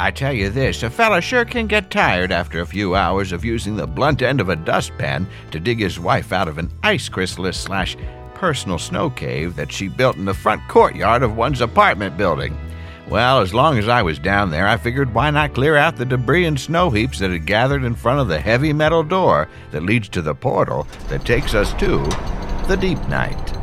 I tell you this, a fella sure can get tired after a few hours of using the blunt end of a dustpan to dig his wife out of an ice chrysalis slash personal snow cave that she built in the front courtyard of one's apartment building. Well, as long as I was down there, I figured why not clear out the debris and snow heaps that had gathered in front of the heavy metal door that leads to the portal that takes us to the Deep Night.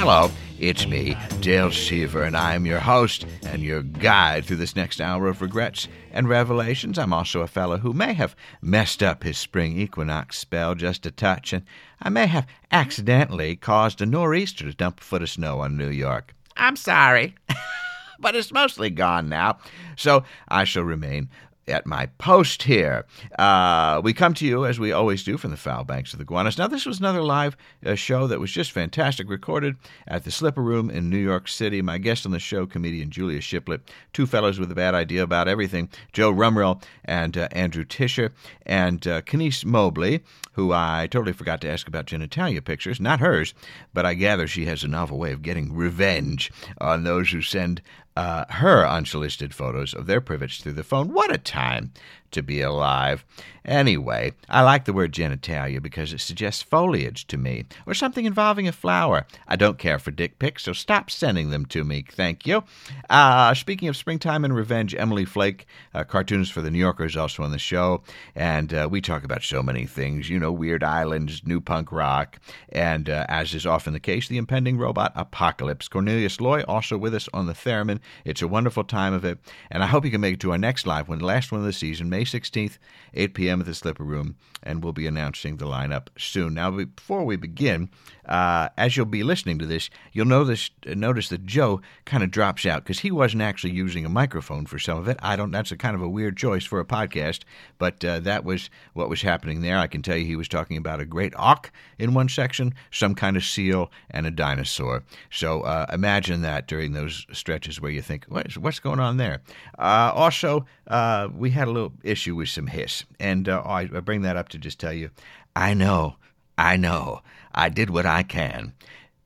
Hello. It's me, Dale Seaver, and I am your host and your guide through this next hour of regrets and revelations. I'm also a fellow who may have messed up his spring equinox spell just a touch, and I may have accidentally caused a nor'easter to dump a foot of snow on New York. I'm sorry. but it's mostly gone now, so I shall remain at my post here. Uh, we come to you, as we always do, from the foul banks of the Gowanus. Now, this was another live uh, show that was just fantastic, recorded at the Slipper Room in New York City. My guest on the show, comedian Julia Shiplett, two fellows with a bad idea about everything, Joe Rumrill and uh, Andrew Tisher, and uh, Kenice Mobley, who I totally forgot to ask about genitalia pictures, not hers, but I gather she has a novel way of getting revenge on those who send uh, her unsolicited photos of their privates through the phone. What a time to be alive. Anyway, I like the word genitalia because it suggests foliage to me, or something involving a flower. I don't care for dick pics, so stop sending them to me, thank you. Uh, speaking of springtime and revenge, Emily Flake, uh, cartoonist for The New Yorker, is also on the show, and uh, we talk about so many things, you know, Weird Islands, new punk rock, and uh, as is often the case, the impending robot apocalypse. Cornelius Loy also with us on the Theremin. It's a wonderful time of it, and I hope you can make it to our next live one, the last one of the season, May 16th, 8 p.m. at the Slipper Room, and we'll be announcing the lineup soon. Now, before we begin, uh, as you'll be listening to this, you'll notice notice that Joe kind of drops out because he wasn't actually using a microphone for some of it. I don't. That's a kind of a weird choice for a podcast, but uh, that was what was happening there. I can tell you he was talking about a great auk in one section, some kind of seal, and a dinosaur. So uh, imagine that during those stretches where you think, what's, what's going on there? Uh, also, uh, we had a little issue with some hiss, and uh, I, I bring that up to just tell you, I know, I know. I did what I can.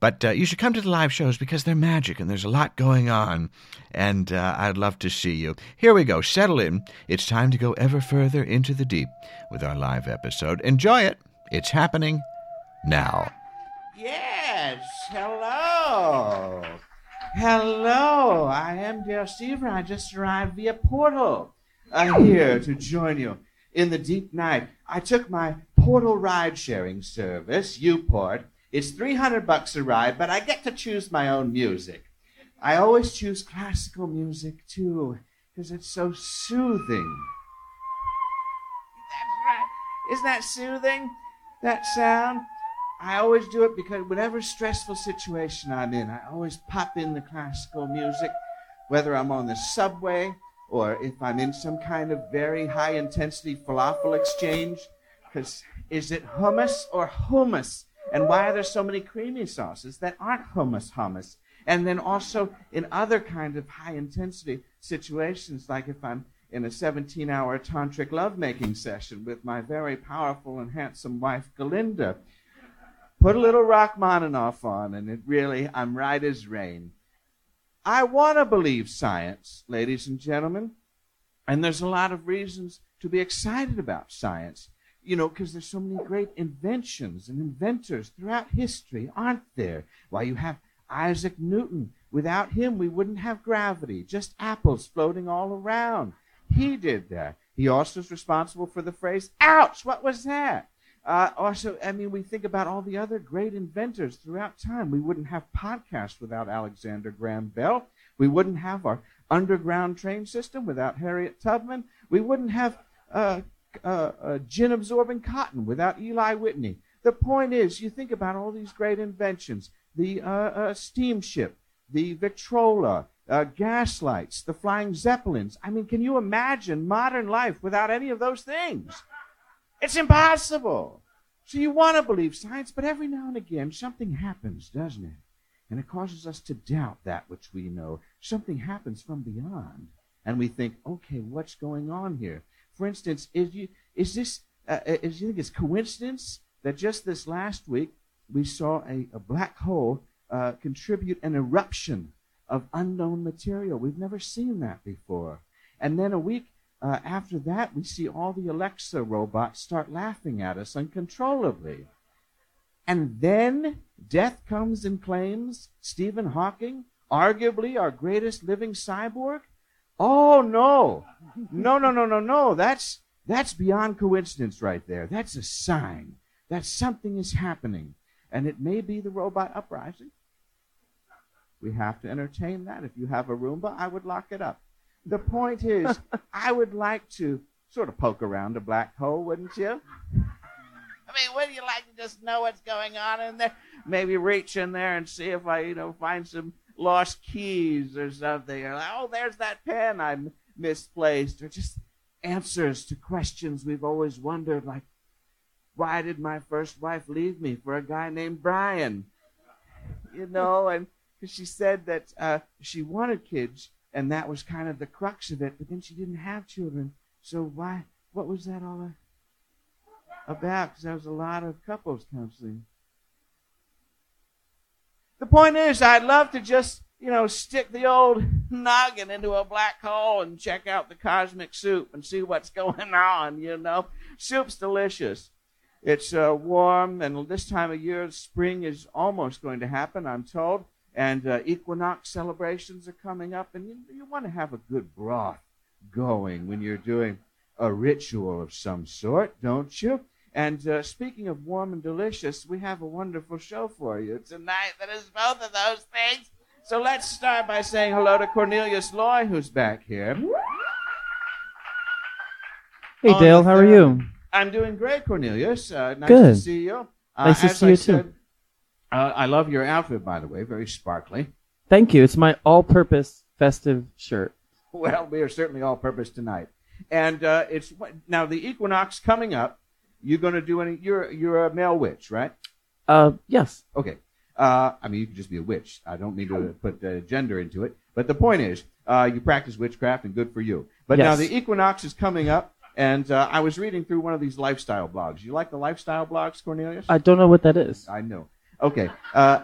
But uh, you should come to the live shows because they're magic and there's a lot going on. And uh, I'd love to see you. Here we go. Settle in. It's time to go ever further into the deep with our live episode. Enjoy it. It's happening now. Yes. Hello. Hello. I am Dale Seaver. I just arrived via portal. I'm here to join you in the deep night. I took my portal ride sharing service, Uport. It's 300 bucks a ride, but I get to choose my own music. I always choose classical music too, because it's so soothing. That's right. Isn't that soothing? That sound? I always do it because whatever stressful situation I'm in, I always pop in the classical music, whether I'm on the subway or if I'm in some kind of very high intensity falafel exchange. Because is it hummus or hummus? And why are there so many creamy sauces that aren't hummus hummus? And then also in other kind of high intensity situations, like if I'm in a 17 hour tantric lovemaking session with my very powerful and handsome wife, Galinda. Put a little Rachmaninoff on, and it really, I'm right as rain. I want to believe science, ladies and gentlemen. And there's a lot of reasons to be excited about science you know, because there's so many great inventions and inventors throughout history, aren't there? Why, you have Isaac Newton. Without him, we wouldn't have gravity, just apples floating all around. He did that. He also is responsible for the phrase, ouch, what was that? Uh, also, I mean, we think about all the other great inventors throughout time. We wouldn't have podcasts without Alexander Graham Bell. We wouldn't have our underground train system without Harriet Tubman. We wouldn't have uh, uh, uh, gin absorbing cotton without Eli Whitney. The point is, you think about all these great inventions the uh, uh steamship, the Victrola, gas lights, the flying zeppelins. I mean, can you imagine modern life without any of those things? It's impossible. So you want to believe science, but every now and again something happens, doesn't it? And it causes us to doubt that which we know. Something happens from beyond. And we think, okay, what's going on here? For instance, is, you, is this, uh, uh is you think it's coincidence that just this last week we saw a, a black hole uh, contribute an eruption of unknown material? We've never seen that before. And then a week uh, after that, we see all the Alexa robots start laughing at us uncontrollably. And then death comes and claims Stephen Hawking, arguably our greatest living cyborg. Oh no, no, no, no, no, no. That's that's beyond coincidence right there. That's a sign that something is happening, and it may be the robot uprising. We have to entertain that. If you have a Roomba, I would lock it up. The point is, I would like to sort of poke around a black hole, wouldn't you? I mean, wouldn't you like to just know what's going on in there? Maybe reach in there and see if I, you know, find some lost keys or something. Or like, oh, there's that pen I misplaced. Or just answers to questions we've always wondered, like, why did my first wife leave me for a guy named Brian? You know, and she said that uh, she wanted kids, and that was kind of the crux of it. But then she didn't have children, so why? What was that all about? Because there was a lot of couples counseling. The point is, I'd love to just you know stick the old noggin into a black hole and check out the cosmic soup and see what's going on. You know, soup's delicious. It's uh, warm, and this time of year, spring is almost going to happen, I'm told and uh, equinox celebrations are coming up, and you, you want to have a good broth going when you're doing a ritual of some sort, don't you? And uh, speaking of warm and delicious, we have a wonderful show for you tonight that is both of those things. So let's start by saying hello to Cornelius Loy, who's back here. Hey, Dale, how are you? I'm doing great, Cornelius. Uh, nice Good. to see you. Uh, nice to see I you, said, too. Uh, I love your outfit, by the way. Very sparkly. Thank you. It's my all-purpose festive shirt. Well, we are certainly all-purpose tonight, and uh, it's now the equinox coming up. You're going to do any? You're you're a male witch, right? Uh, yes. Okay. Uh, I mean, you could just be a witch. I don't mean to put uh, gender into it, but the point is, uh, you practice witchcraft, and good for you. But yes. now the equinox is coming up, and uh, I was reading through one of these lifestyle blogs. You like the lifestyle blogs, Cornelius? I don't know what that is. I know. Okay. Uh,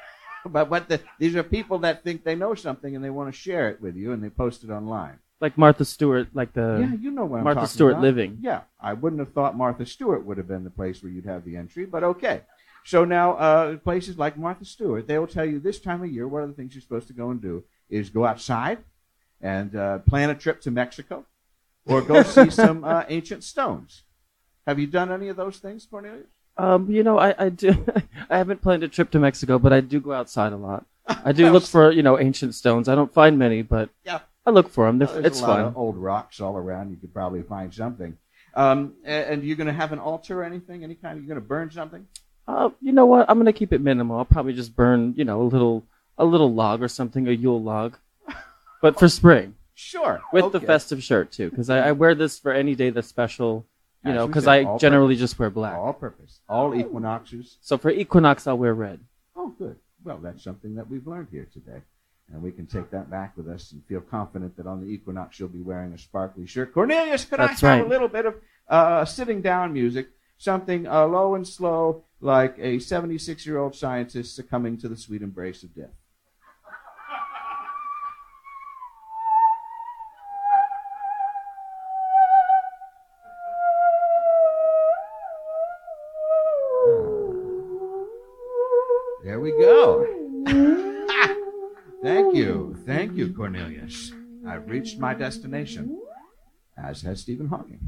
but what the, these are people that think they know something and they want to share it with you and they post it online. Like Martha Stewart, like the yeah, you know what Martha Stewart about. living. Yeah, I wouldn't have thought Martha Stewart would have been the place where you'd have the entry, but okay. So now, uh, places like Martha Stewart, they will tell you this time of year, one of the things you're supposed to go and do is go outside and uh, plan a trip to Mexico or go see some uh, ancient stones. Have you done any of those things, Cornelius? Um, you know, I, I do. I haven't planned a trip to Mexico, but I do go outside a lot. I do look for you know ancient stones. I don't find many, but yeah. I look for them. Well, there's it's a lot fun. Of old rocks all around. You could probably find something. Um, and, and you're going to have an altar or anything? Any kind? You're going to burn something? Uh, you know what? I'm going to keep it minimal. I'll probably just burn, you know, a little a little log or something, a Yule log, but for spring. Sure. With okay. the festive shirt too, because I, I wear this for any day that's special you know, because I generally purpose. just wear black. All purpose. All equinoxes. So for equinox, I'll wear red. Oh, good. Well, that's something that we've learned here today. And we can take that back with us and feel confident that on the equinox you'll be wearing a sparkly shirt. Cornelius, could that's I have right. a little bit of uh, sitting down music? Something uh, low and slow, like a 76 year old scientist succumbing to the sweet embrace of death. Cornelius. I've reached my destination, as has Stephen Hawking.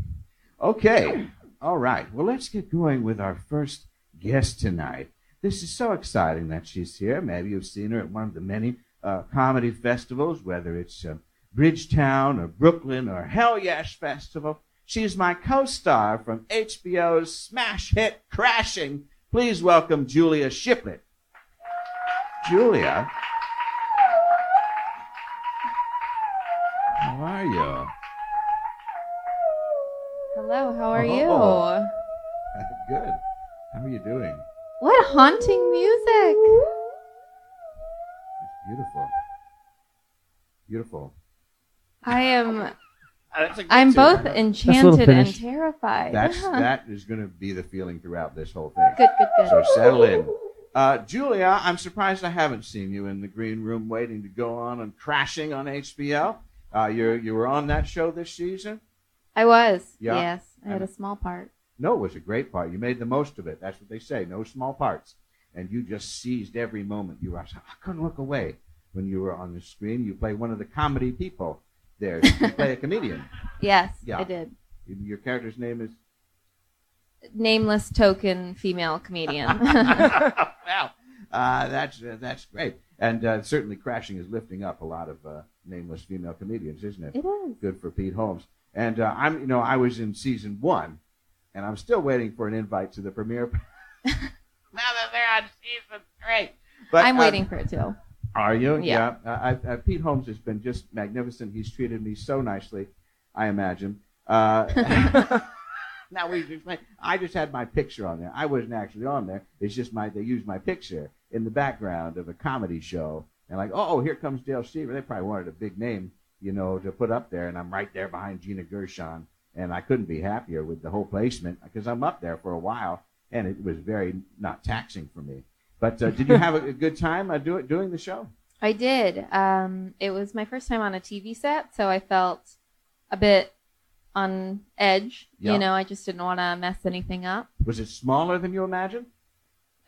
Okay. All right. Well, let's get going with our first guest tonight. This is so exciting that she's here. Maybe you've seen her at one of the many uh, comedy festivals, whether it's uh, Bridgetown or Brooklyn or Hell Yes Festival. She's my co star from HBO's smash hit Crashing. Please welcome Julia Shiplett. Julia. Hello, how are Oh. you? Good. How are you doing? What haunting music! Beautiful. Beautiful. I am. That's a good I'm tune. both I enchanted and terrified. That's that is going to be the feeling throughout this whole thing. good, good, good. So settle in. Uh, Julia, I'm surprised I haven't seen you in the green room waiting to go on and crashing on HBO. Uh, you you were on that show this season. I was. Yeah. Yes, I had a small part. No, it was a great part. You made the most of it. That's what they say. No small parts. And you just seized every moment. You were. I couldn't look away when you were on the screen. You play one of the comedy people there. You play a comedian. Yes, Yeah. I did. Your character's name is. Nameless token female comedian. wow, uh, that's uh, that's great. And uh, certainly, crashing is lifting up a lot of uh, nameless female comedians, isn't it? it is. Good for Pete Holmes. And uh, I'm, you know, I was in season one, and I'm still waiting for an invite to the premiere. now that they're on season three, but I'm uh, waiting for it too. Are you? Yeah. Uh, I, uh, Pete Holmes has been just magnificent. He's treated me so nicely, I imagine. Uh, now we explain. I just had my picture on there. I wasn't actually on there. It's just my they used my picture in the background of a comedy show, and like, oh, here comes Dale Seaver. They probably wanted a big name, you know, to put up there, and I'm right there behind Gina Gershon, and I couldn't be happier with the whole placement because I'm up there for a while, and it was very not taxing for me. But uh, did you have a, good time uh, do, doing the show? I did. Um, it was my first time on a TV set, so I felt a bit on edge. Yeah. You know, I just didn't want to mess anything up. Was it smaller than you imagined?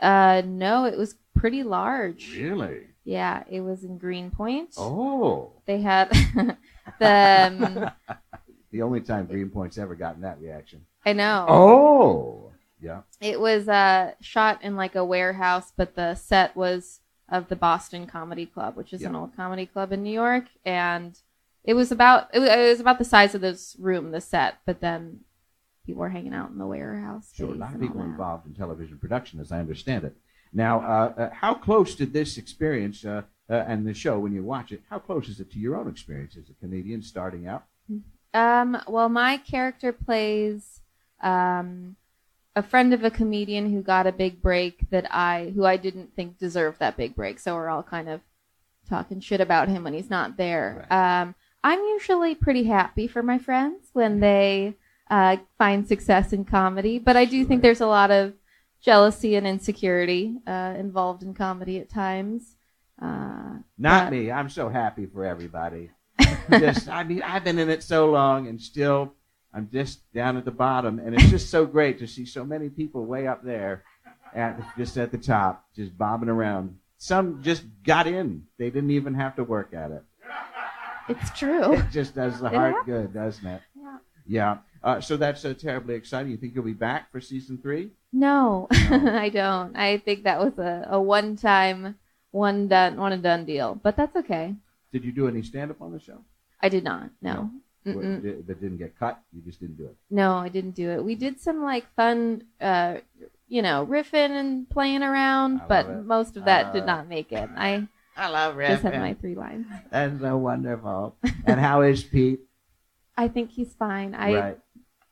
Uh, no, it was pretty large. Really? Yeah, it was in Greenpoint. Oh. They had the. Um, The only time Greenpoint's ever gotten that reaction. I know. Oh. Yeah. It was uh, shot in like a warehouse, but the set was of the Boston Comedy Club, which is an old comedy club in New York, and it was about it was, about the size of this room, the set, but then people were hanging out in the warehouse. Sure. A lot of people involved in television production, as I understand it. Now, uh, uh, how close did this experience uh, uh, and the show, when you watch it, how close is it to your own experience as a comedian starting out? Um, well, my character plays um, a friend of a comedian who got a big break that I, who I didn't think deserved that big break. So we're all kind of talking shit about him when he's not there. Um, I'm usually pretty happy for my friends when they uh, find success in comedy, but I do think there's a lot of jealousy and insecurity uh, involved in comedy at times. Uh, Not But- me. I'm so happy for everybody. just, I mean, I've been in it so long, and still, I'm just down at the bottom, and it's just so great to see so many people way up there, at just at the top, just bobbing around. Some just got in; they didn't even have to work at it. it's true. It just does the It heart happens. good, doesn't it? Yeah. Yeah. Uh, so that's so terribly exciting. You think you'll be back for season three? No, No. I don't. I think that was a, a one time, one done, one and done deal. But that's okay. Did you do any stand up on the show? I did not. No. What, did- that didn't get cut. You just didn't do it. No, I didn't do it. We did some like fun, uh, you know, riffing and playing around, I but most of that Uh, did not make it. I I love riffing. just had my three lines. That's so wonderful. and how is Pete? I think he's fine. I right.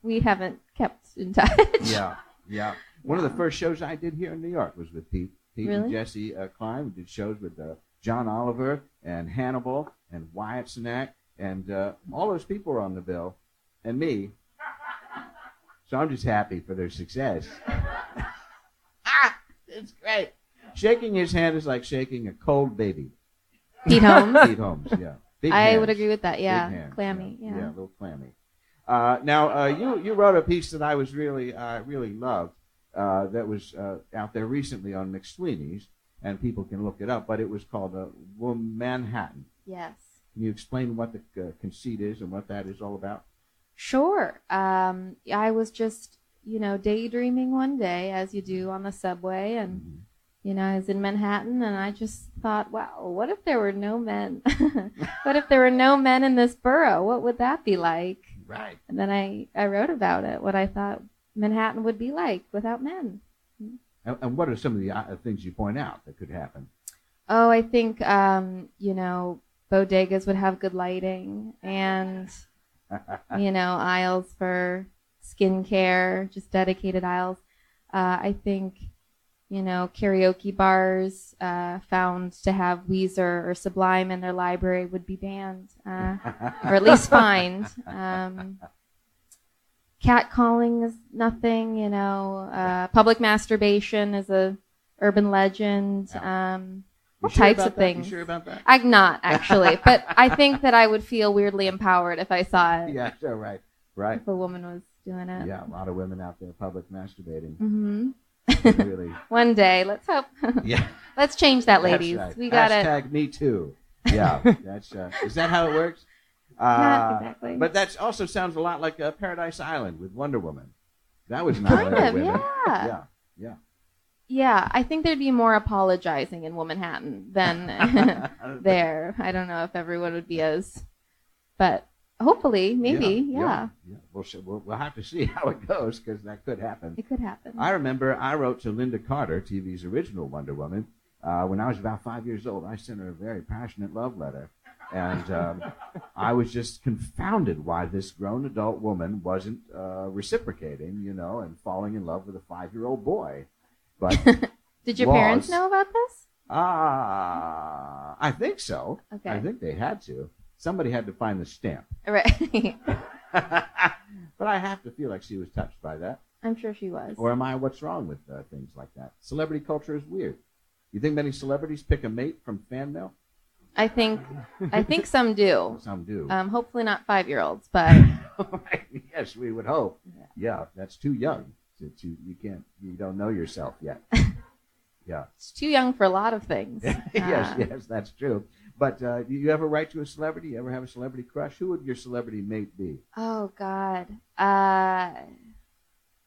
we haven't kept in touch. Yeah. Yeah. One of the first shows I did here in New York was with Pete. Pete and Jessi uh, Klein. We did shows with uh, John Oliver and Hannibal and Wyatt Cenac and uh, all those people were on the bill, and me. So I'm just happy for their success. ah, it's great. Shaking his hand is like shaking a cold baby. Pete Holmes. Pete Holmes, yeah. Big I hands. would agree with that. Big Yeah, hands, clammy. Yeah, Yeah. a little clammy. Uh, now, uh, you you wrote a piece that I was really uh, really loved. Uh, that was uh, out there recently on McSweeney's, and people can look it up. But it was called uh, Womanhattan. Yes. Can you explain what the uh, conceit is and what that is all about? Sure. Um, I was just, you know, daydreaming one day, as you do on the subway, and Mhm. you know, I was in Manhattan, and I just thought, wow, what if there were no men? what if there were no men in this borough? What would that be like? Right. And then I, I wrote about it, what I thought Manhattan would be like without men. And, and what are some of the uh, things you point out that could happen? Oh, I think, um, you know, bodegas would have good lighting, and you know, aisles for skincare, just dedicated aisles. Uh, I think, you know, karaoke bars uh, found to have Weezer or Sublime in their library would be banned, uh, or at least fined. Um, catcalling is nothing, you know. Uh, public masturbation is a urban legend. Um, all sure types of that? You things. sure about that? I'm not actually, but I think that I would feel weirdly empowered if I saw it. Yeah, sure, right, right. If a woman was doing it. Yeah, a lot of women out there public masturbating. hmm really. One day, let's hope. Yeah. let's change that, ladies. right. We got it. Hashtag me too. Yeah, that's uh, is that how it works? Uh, exactly. But that also sounds a lot like uh, Paradise Island with Wonder Woman. That was an Kind of women. yeah. yeah, yeah. Yeah, I think there'd be more apologizing in Womanhattan than there. I don't know if everyone would be as, but hopefully, maybe, yeah, yeah. We'll, we'll we'll have to see how it goes because that could happen. it could happen. I remember I wrote to Lynda Carter, TV's original Wonder Woman, uh, when I was about five years old. I sent her a very passionate love letter. And um, I was just confounded why this grown adult woman wasn't uh, reciprocating, you know, and falling in love with a five year old boy. But Did your was- parents know about this? ah, I think so. Okay. I think they had to. Somebody had to find the stamp. Right. but I have to feel like she was touched by that. I'm sure she was. Or am I what's wrong with uh, things like that? Celebrity culture is weird. You think many celebrities pick a mate from fan mail? I think, I think some do. Some do. Um, hopefully not five year olds, but yes, we would hope. Yeah, that's too young. To, to, you can't. You don't know yourself yet. Yeah. it's too young for a lot of things. yes, Uh, yes, that's true. But uh, do you ever write to a celebrity? You ever have a celebrity crush? Who would your celebrity mate be? Oh God. Uh,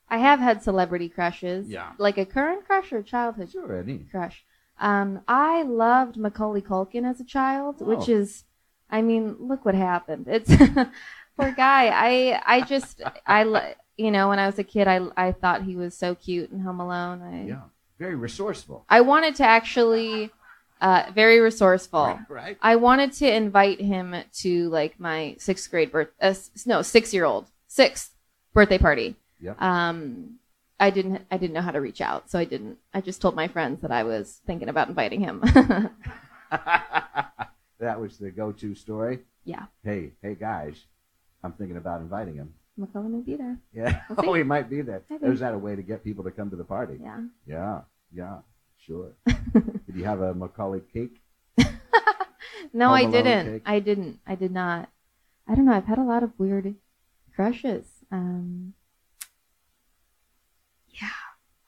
I have had celebrity crushes. Yeah. Like a current crush or a childhood Sure, any. crush. Um, I loved Macaulay Culkin as a child, which Oh. is, I mean, look what happened. It's poor guy. I I just I you know when I was a kid I I thought he was so cute in Home Alone. I Yeah, very resourceful. I wanted to actually, uh, very resourceful. Right, right. I wanted to invite him to like my sixth grade birth, uh, no, six year old, sixth birthday party. Yep. Um, I didn't, I didn't know how to reach out, so I didn't. I just told my friends that I was thinking about inviting him. that was the go-to story. yeah, Hey, hey guys, I'm thinking about inviting him. Macaulay may be there. Yeah. We'll. Oh, he might be there. Is that a way to get people to come to the party? Yeah. Yeah. Yeah. Sure. Did you have a Macaulay cake? No, I didn't. cake? I didn't. I did not. I don't know. I've had a lot of weird crushes. Um.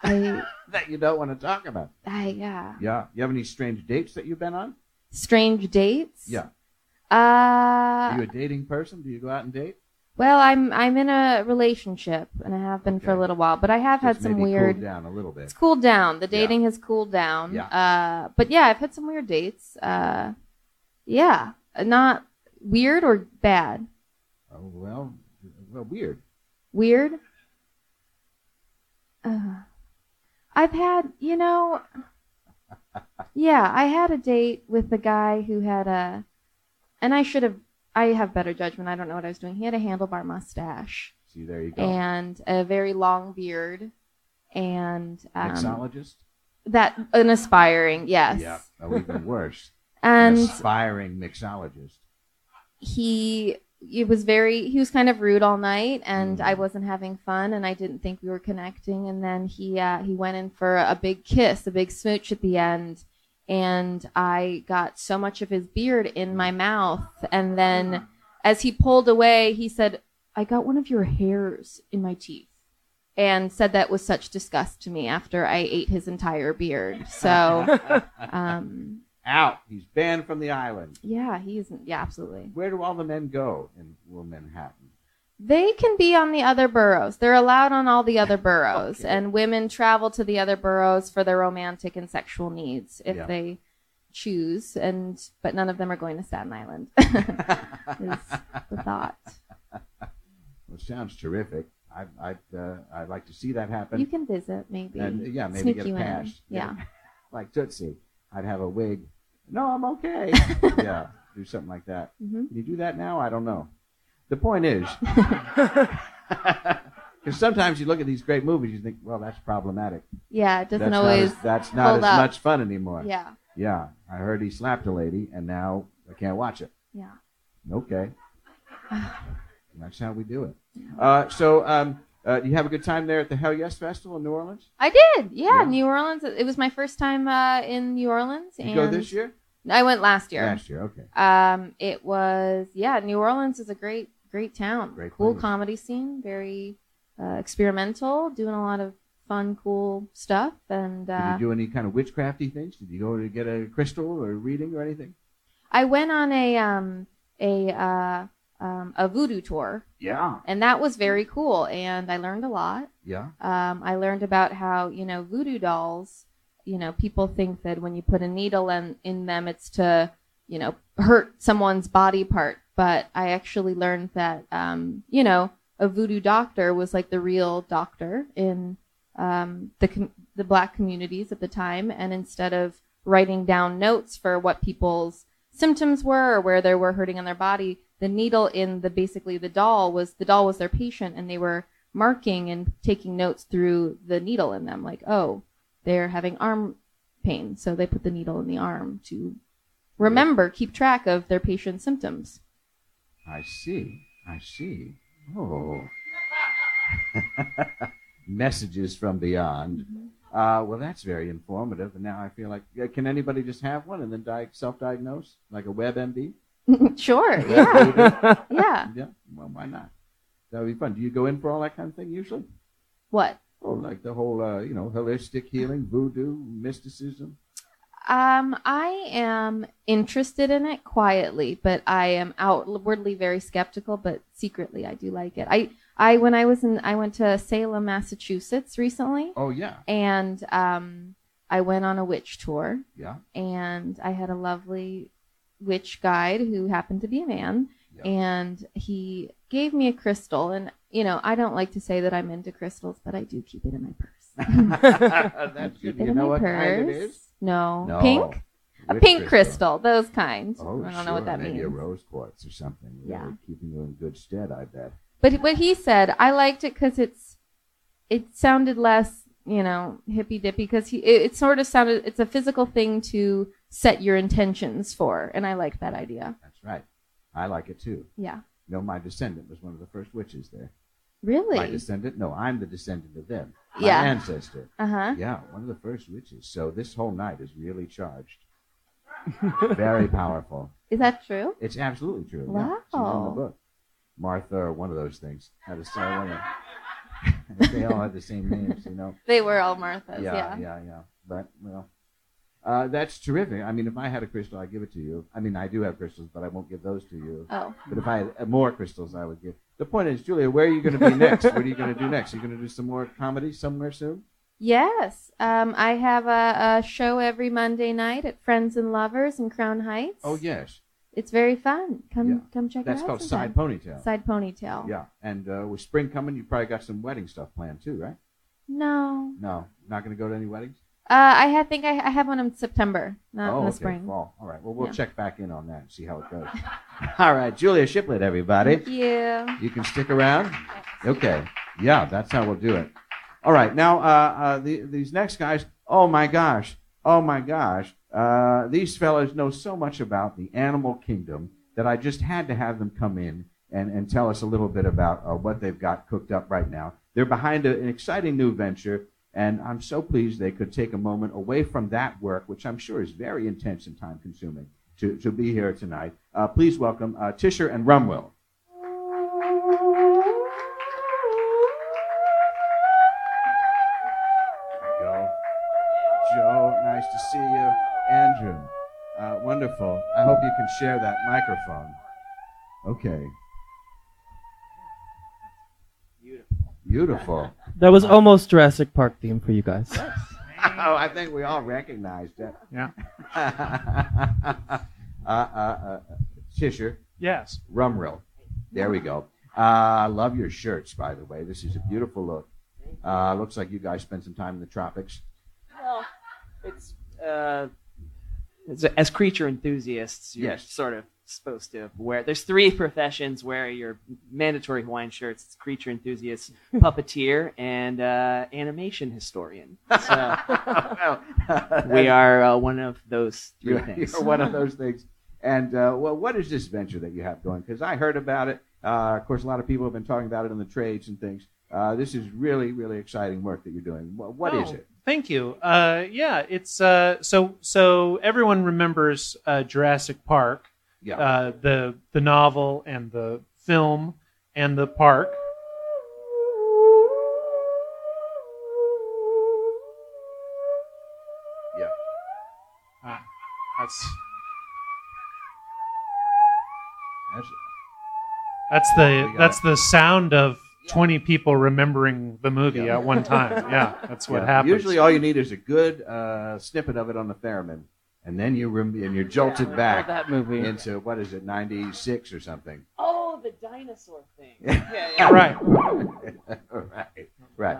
I, That you don't want to talk about. I, yeah. Yeah. You have any strange dates that you've been on? Strange dates. Yeah. Uh, Are you a dating person? Do you go out and date? well, I'm I'm in a relationship and I have been for a little while, but I have had Just some maybe weird. cooled down a little bit. It's cooled down. The Yeah. dating has cooled down. Yeah. Uh, but yeah, I've had some weird dates. Uh, yeah, not weird or bad. Oh well, well, weird. Weird. Uh, I've had, you know, yeah, I had a date with a guy who had a, and I should have, I have better judgment. I don't know what I was doing. He had a handlebar mustache See, there you go. and a very long beard, and um, Mixologist. that an aspiring, yes, Yeah. Oh, even worse. An and aspiring mixologist. he it was very he was kind of rude all night and Mm. i wasn't having fun and i didn't think we were connecting. And then he uh, he went in for a big kiss a big smooch at the end. And i got so much of his beard in my mouth. And then as he pulled away he said i got one of your hairs in my teeth and said that was such disgust to me after i ate his entire beard. So um Out. He's banned from the island. yeah he's yeah absolutely Where do all the men go in well, Manhattan? They can be on the other boroughs. They're allowed on all the other boroughs, Okay. and women travel to the other boroughs for their romantic and sexual needs if Yeah. they choose. And but none of them are going to Staten Island. is the thought. Well, sounds terrific. I'd, I'd, uh, I'd like to see that happen. You can visit, maybe. and yeah, maybe Sneak get a pass. Yeah. like Tootsie. I'd have a wig. No, I'm okay. yeah, do something like that. hmm Can you do that now? I don't know. The point is, Because sometimes you look at these great movies, you think, well, that's problematic. Yeah, it doesn't that's always. Not as, that's not as up. much fun anymore. Yeah, Yeah, I heard he slapped a lady, and now I can't watch it. yeah. Okay. That's how we do it. Uh, so, um, uh, you have a good time there at the Hell Yes Festival in New Orleans? I did. Yeah, Yeah. New Orleans. It was my first time uh, in New Orleans. You and go this year? I went last year. Last year, okay. Um, it was yeah. New Orleans is a great, great town. Great cool place. comedy scene. Very uh, experimental. Doing a lot of fun, cool stuff. And Did uh, you do any kind of witchcrafty things? Did you go to get a crystal or a reading or anything? I went on a um a uh, um, a voodoo tour, Yeah. and that was very cool. And I learned a lot. Yeah. Um, I learned about how you know voodoo dolls. You know, people think that when you put a needle in in them, it's to you know hurt someone's body part. But I actually learned that um, you know a voodoo doctor was like the real doctor in um, the com- the black communities at the time, and instead of writing down notes for what people's symptoms were or where they were hurting on their body, the needle in the basically the doll was the doll was their patient, and they were marking and taking notes through the needle in them, like oh they're having arm pain, so they put the needle in the arm to remember, keep track of their patient's symptoms. I see. I see. Oh. Messages from beyond. Uh, well, that's very informative. And now I feel like, can anybody just have one and then di- self-diagnose, like a WebMD? sure, yeah, yeah. Yeah. Well, why not? That would be fun. Do you go in for all that kind of thing usually? What? Oh, like the whole, uh, you know, holistic healing, voodoo, mysticism. Um, I am interested in it quietly, but I am outwardly very skeptical, but secretly I do like it. I, I when I was in, I went to Salem, Massachusetts recently, Oh yeah, and um, I went on a witch tour, yeah. and I had a lovely witch guide who happened to be a man, Yeah. and he gave me a crystal, and you know I don't like to say that I'm into crystals, but I do keep it in my purse. That's good. You in know my what purse. kind it is? No. No. pink. A Witch pink crystal, those kinds. Oh, I don't sure. know what that Maybe means. a rose quartz or something. Yeah. Really keeping you in good stead, I bet. But what he said, I liked it because it's, it sounded less, you know, hippy dippy. Because he, it, it sort of sounded, it's a physical thing to set your intentions for, and I like that idea. That's right. I like it too. Yeah. Know, my descendant was one of the first witches there. Really? My descendant? No, I'm the descendant of them. My Yeah. ancestor. Uh huh. Yeah, one of the first witches. So this whole night is really charged. Very powerful. Is that true? It's absolutely true. Yeah, she's in the book. Martha or one of those things. Had a same They all had the same names, you know. They were all Marthas. yeah, Yeah. yeah, yeah. But well, uh, that's terrific. I mean, if I had a crystal, I'd give it to you. I mean, I do have crystals, but I won't give those to you. Oh. But if I had uh, more crystals, I would give. The point is, Julia, where are you going to be next? what are you going to do next? Are you going to do some more comedy somewhere soon? Yes. Um, I have a, a show every Monday night at Friends and Lovers in Crown Heights. Oh yes, It's very fun. Come Yeah. come check that's it out. That's called sometime. Side Ponytail. Side ponytail. Yeah, and uh, with spring coming, you probably got some wedding stuff planned too, right? No. No, not going to go to any weddings. Uh, I ha- think I, I have one in September, not oh, in the okay, spring. fall. All right. Well, we'll Yeah. check back in on that and see how it goes. All right, Julia Shiplett, everybody. Thank you. You can stick around. Okay. Yeah, that's how we'll do it. All right. Now, uh, uh, the, these next guys. Oh my gosh. Oh my gosh. Uh, these fellas know so much about the animal kingdom that I just had to have them come in and, and tell us a little bit about uh, what they've got cooked up right now. They're behind a, an exciting new venture, and I'm so pleased they could take a moment away from that work, which I'm sure is very intense and time consuming, to, to be here tonight. Uh, please welcome uh, Tisher and Rumrill. Joe. Joe, nice to see you. Andrew, uh, wonderful. I hope you can share that microphone. Okay. Beautiful. That was almost Jurassic Park theme for you guys. oh, I think we all recognized it. Yeah. uh, uh, uh, Tisher, Yes. Rumrill. There we go. Uh, I love your shirts, by the way. This is a beautiful look. Uh, looks like you guys spent some time in the tropics. Well, it's uh, it's as creature enthusiasts, you're Yes. sort of supposed to wear. There's three professions where your mandatory Hawaiian shirts: it's creature enthusiast, puppeteer, and uh, animation historian. So well, we are uh, one of those three You're, things. you're one of those things. And uh, well, what is this venture that you have going? Because I heard about it. Uh, of course, a lot of people have been talking about it in the trades and things. Uh, this is really, really exciting work that you're doing. What, what is Oh, it? Thank you. Uh, yeah, it's uh, so so. Everyone remembers uh, Jurassic Park, Yeah. uh, the the novel and the film and the park. Yeah. Ah, that's That's- that's the that's the sound of twenty people remembering the movie Yeah. at one time. Yeah, that's what yeah. happens. Usually, all you need is a good uh, snippet of it on the theremin, and then you rem- and you're jolted back that movie. into what is it, '96 or something? Oh, the dinosaur thing. Yeah, right. right, right.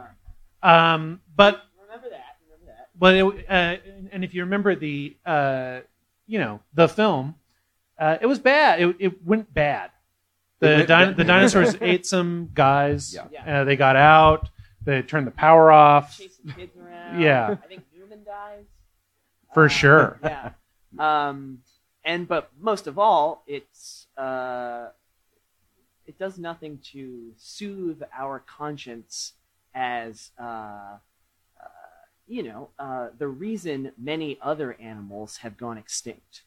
Um, but Remember that. Remember that. but it, uh, and if you remember the uh, you know the film, uh, it was bad. It, it went bad. The went din- the dinosaurs ate some guys. Yeah. Yeah. Uh, they got out. They turned the power off. Chasing kids around. Yeah. I think Newman dies. For Uh, sure. Yeah. Um, and but most of all, it's uh, it does nothing to soothe our conscience as uh, uh, you know uh, the reason many other animals have gone extinct.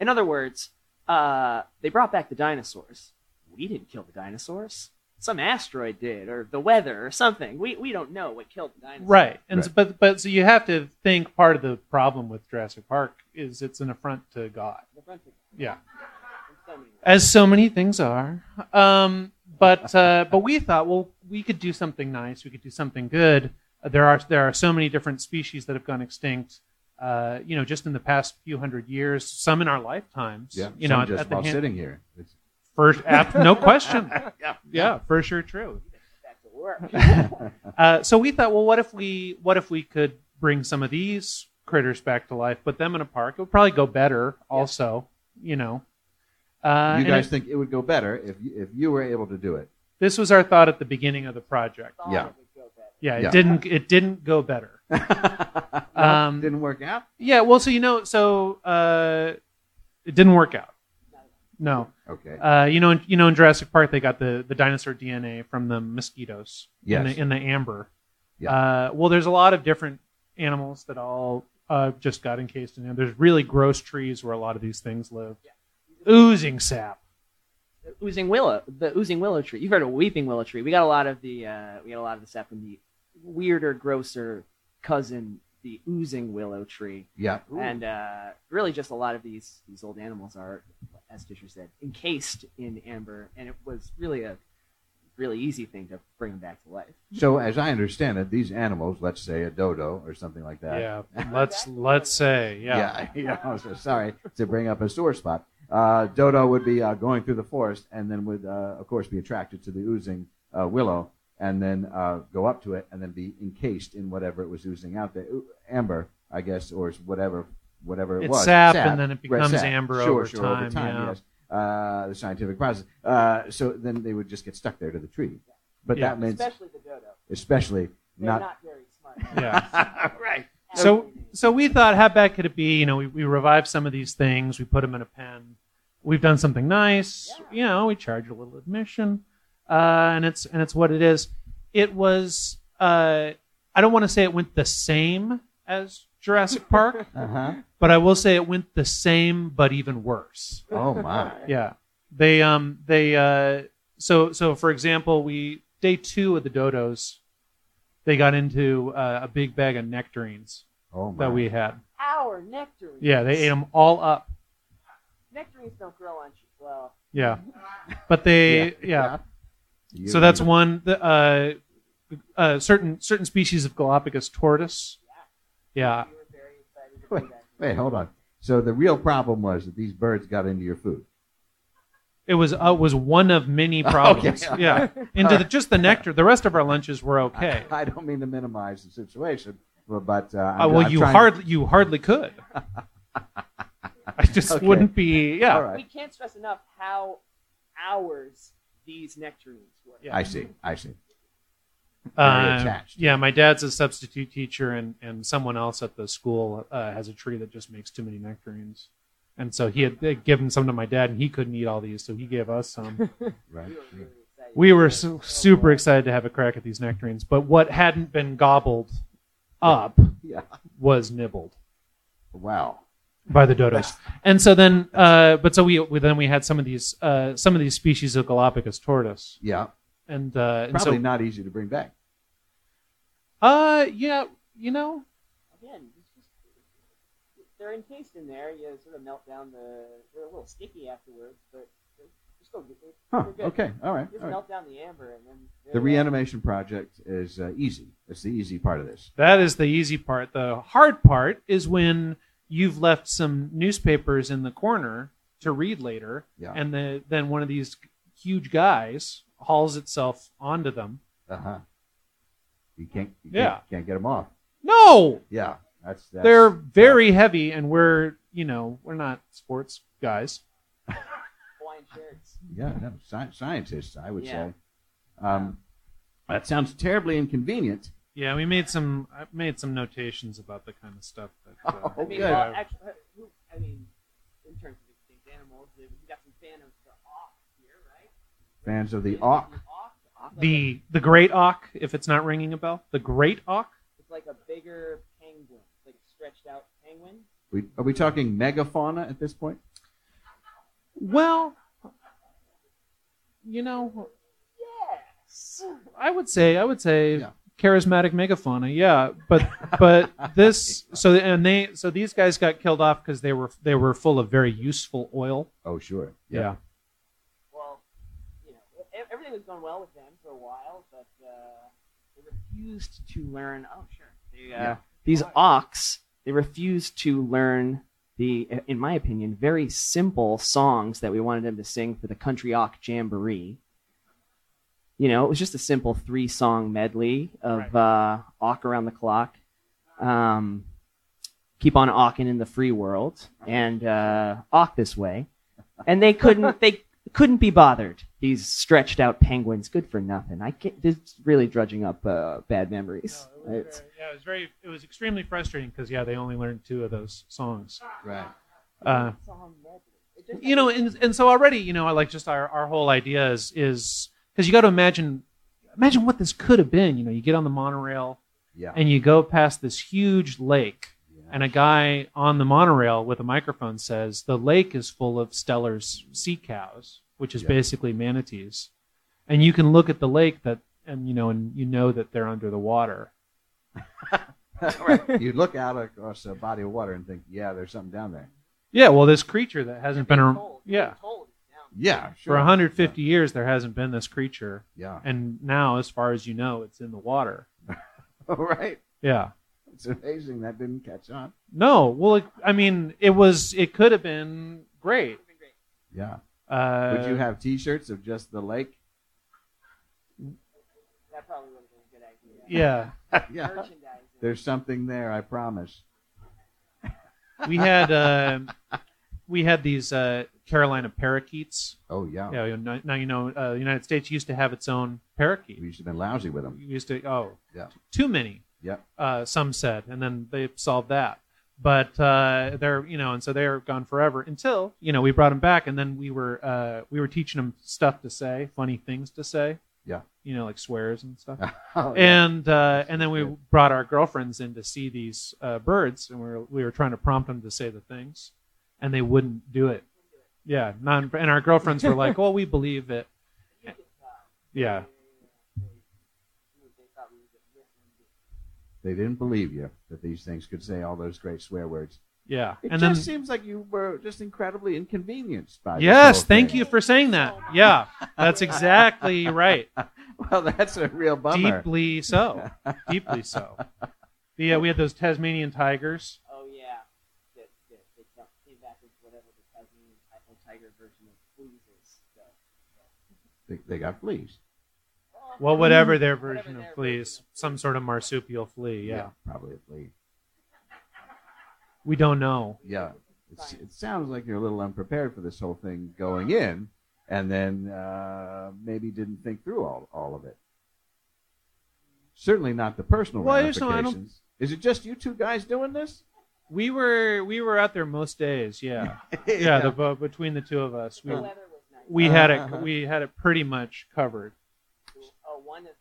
In other words, uh, they brought back the dinosaurs. We didn't kill the dinosaurs. Some asteroid did, or the weather, or something. We we don't know what killed the dinosaurs. Right. And Right. So, but but so you have to think part of the problem with Jurassic Park is it's an affront to God. The front thing. Yeah. So as so many things are. Um, but uh, but we thought, well, we could do something nice. We could do something good. Uh, there are there are so many different species that have gone extinct. Uh, you know, just in the past few hundred years, some in our lifetimes. Yeah, you some know, at, just at the while hand- sitting here. It's, for ap- no question. yeah. Yeah, for sure, true. Back to work. Uh, so we thought, well, what if we what if we could bring some of these critters back to life, put them in a park? It would probably go better. Also, you know. Uh, you guys it- think it would go better if you, if you were able to do it? this was our thought at the beginning of the project. Yeah. Yeah, it Yeah. didn't. It didn't go better. Um, Didn't work out. Yeah, well, so you know, so uh, it didn't work out. No, Okay. uh, you know, in, you know, in Jurassic Park, they got the, the dinosaur DNA from the mosquitoes Yes. in the in the amber. Yeah. Uh, well, there's a lot of different animals that all uh, just got encased in there. There's really gross trees where a lot of these things live. Oozing sap. The oozing willow, the oozing willow tree. You've heard of weeping willow tree. We got a lot of the uh, we got a lot of the sap from the weirder, grosser cousin, the oozing willow tree, yeah. and uh, really just a lot of these these old animals are, as Tisher said, encased in amber, and it was really a really easy thing to bring them back to life. So, as I understand it, these animals, let's say a dodo or something like that. Yeah, let's let's say yeah. Yeah. yeah. I'm so sorry to bring up a sore spot. Uh, dodo would be uh, going through the forest and then would, uh, of course, be attracted to the oozing uh, willow and then uh, go up to it and then be encased in whatever it was oozing out there, amber, I guess, or whatever whatever it It's was. sap, and then it becomes sap. amber sure, over sure, time, Over time, yeah. yes. Uh, the scientific process. Uh, so then they would just get stuck there to the tree. But Yeah. that means, Especially the dodo. especially They're not. not, very smart. Yeah. right. So so we thought, how bad could it be? You know, we, we revived some of these things. We put them in a pen. We've done something nice. Yeah. You know, we charge a little admission, uh, and it's and it's what it is. It was. Uh, I don't want to say it went the same as Jurassic Park, Uh huh. but I will say it went the same, but even worse. Oh my. Yeah, they um they uh so so for example, we day two of the dodos, they got into uh, a big bag of nectarines Oh my. that we had. Our nectarines. Yeah, they ate them all up. Nectarines don't grow on trees. Well, Yeah, but they yeah. You- So that's one. The, uh, uh, certain certain species of Galapagos tortoise. Yeah, we were very excited to do that. Wait, hold on. So the real problem was that these birds got into your food. it was uh, was one of many problems. Okay. Yeah, into the, just the nectar. The rest of our lunches were okay. I don't mean to minimize the situation, but, but uh, Uh, I'm, well, I'm you trying- hardly you hardly could. I just Okay. wouldn't be. Yeah, All right. We can't stress enough how ours these nectarines were. Yeah. I see. I see. Very Uh, attached. yeah, my dad's a substitute teacher, and, and someone else at the school uh, has a tree that just makes too many nectarines. And so he had they'd given some to my dad, and he couldn't eat all these, so he gave us some. Right. We were really excited. we were su- super excited to have a crack at these nectarines, but what hadn't been gobbled up Yeah. was nibbled Wow. by the dodos. And so then, uh, but so we, we then we had some of these uh, some of these species of Galapagos tortoise, Yeah. And, uh, and Probably so not easy to bring back. uh, yeah, you know, Again, it's just, they're encased in there. You sort of melt down the. They're a little sticky afterwards, but they're, they're still good. They're, Huh. they're good. Okay. All right. Just All right. melt down the amber and then. The they're, reanimation project is uh, easy. It's the easy part of this. That is the easy part. The hard part is when you've left some newspapers in the corner to read later, Yeah. and the, then one of these huge guys hauls itself onto them. Uh huh. You can't. You Yeah. Can't, can't get them off. No, Yeah. That's. that's they're very heavy, and we're you know we're not sports guys. Hawaiian shirts. Yeah. No, sci- scientists, I would Yeah. say. Um, that sounds terribly inconvenient. Yeah, we made some I made some notations about the kind of stuff that. Uh, Oh, I mean, good. well, actually, I mean, in terms of extinct animals, we got some fan of the auk here, right? Fans of the auk. The the auk like the the great auk, if it's not ringing a bell, the great auk. it's like a bigger penguin, it's like a stretched out penguin. We, are we talking megafauna at this point? Well, you know, Yes. I would say I would say Yeah. charismatic megafauna, yeah. But but this so and they so these guys got killed off because they were they were full of very useful oil. Oh, sure. Yeah. Well, you know, e- everything was going well with them for a while, but uh, they refused to learn. Oh, sure. They, uh, Yeah. These auks, they refused to learn the, in my opinion, very simple songs that we wanted them to sing for the Country Auk Jamboree. You know, it was just a simple three-song medley of uh, Auk Around the Clock, um, Keep on Awking in the Free World, and uh, Auk This Way. And they couldn't, they couldn't be bothered. These stretched out penguins, good for nothing. I can't, this is really drudging up uh, bad memories. It's- yeah, it was very it was extremely frustrating because yeah, they only learned two of those songs. Right. Uh, song medley. It just- you know, and and so already, you know, I like just our, our whole idea is is because you got to imagine imagine what this could have been. You know, you get on the monorail Yeah. and you go past this huge lake, and a guy on the monorail with a microphone says the lake is full of Steller's sea cows, which is Yeah. basically manatees, and you can look at the lake that and you know and you know that they're under the water. right. You look out across a body of water and think, yeah, there's something down there. Yeah, well, this creature that hasn't been around. told, Yeah, told. Yeah, sure. for 150 years there hasn't been this creature, Yeah. and now, as far as you know, it's in the water. All right. Yeah. It's amazing that didn't catch on. No, well, it, I mean, it was. It could have been great. Would've been great. Yeah. Uh, Would you have T-shirts of just the lake? That probably would have been a good idea. Yeah, yeah. Merchandising. There's something there, I promise. we had uh, we had these uh, Carolina parakeets. Oh yeah. Yeah, you know, now you know uh, the United States used to have its own parakeet. We used to have been lousy with them. We used to oh Yeah. too many. Yeah. uh, some said, and then they solved that. But uh, they're you know, and so they're gone forever until you know we brought them back, and then we were uh, we were teaching them stuff to say, funny things to say. Yeah. you know, like swears and stuff. Oh, yeah. And uh, and then we Good. brought our girlfriends in to see these uh, birds, and we were we were trying to prompt them to say the things, and they wouldn't do it. Yeah, non. And our girlfriends were like, "Well, we believe it." Yeah. They didn't believe you that these things could say all those great swear words. Yeah, It and just then seems like you were just incredibly inconvenienced by this yes, thank thing. you for saying that. Yeah, that's exactly right. Well, that's a real bummer. Deeply so. Deeply so. Yeah, we had those Tasmanian tigers. Oh yeah. That, that, they came back with whatever the Tasmanian tiger version of fleas is. So. They, they got fleas. Well, whatever their Whatever version their of fleas, some sort of marsupial flea. Yeah, probably a flea. we don't know. Yeah. It's, it sounds like you're a little unprepared for this whole thing going in, and then uh, maybe didn't think through all, all of it. Certainly not the personal Well, I just don't- I don't- ramifications. Is it just you two guys doing this? We were we were out there most days. Yeah, yeah. The, bo- between the two of us, we The weather was nice. we had Uh-huh. it we had it pretty much covered. One of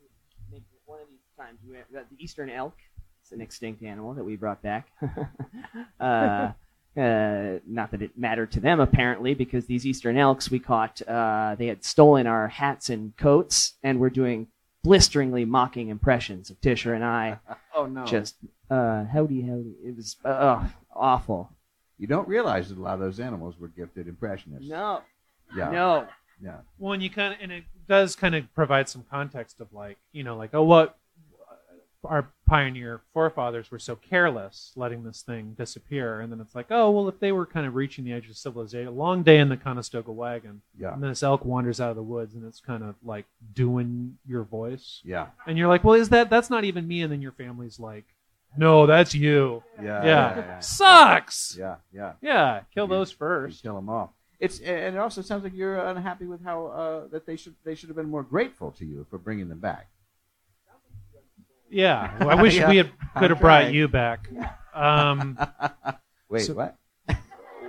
the, one of these times we went, the eastern elk. It's an extinct animal that we brought back. uh, uh, not that it mattered to them apparently, because these eastern elks we caught, uh, they had stolen our hats and coats, and were doing blisteringly mocking impressions of Tisher and I. Oh no! Just uh, howdy, howdy. It was uh, awful. you don't realize that a lot of those animals were gifted impressionists. No, Yeah. no. Yeah. Well, and you kind of and it does kind of provide some context of like you know like oh what our pioneer forefathers were so careless letting this thing disappear, and then it's like oh well if they were kind of reaching the edge of civilization, a long day in the Conestoga wagon, Yeah. and then this elk wanders out of the woods and it's kind of like doing your voice, Yeah. and you're like well is that that's not even me, and then your family's like no that's you, Yeah. yeah, Yeah. sucks, Yeah. yeah. yeah, kill those You first. kill them off. It's and it also sounds like you're unhappy with how uh, that they should they should have been more grateful to you for bringing them back. Yeah, well, I wish Yeah, we had could have brought you back. Um, Wait, So- what?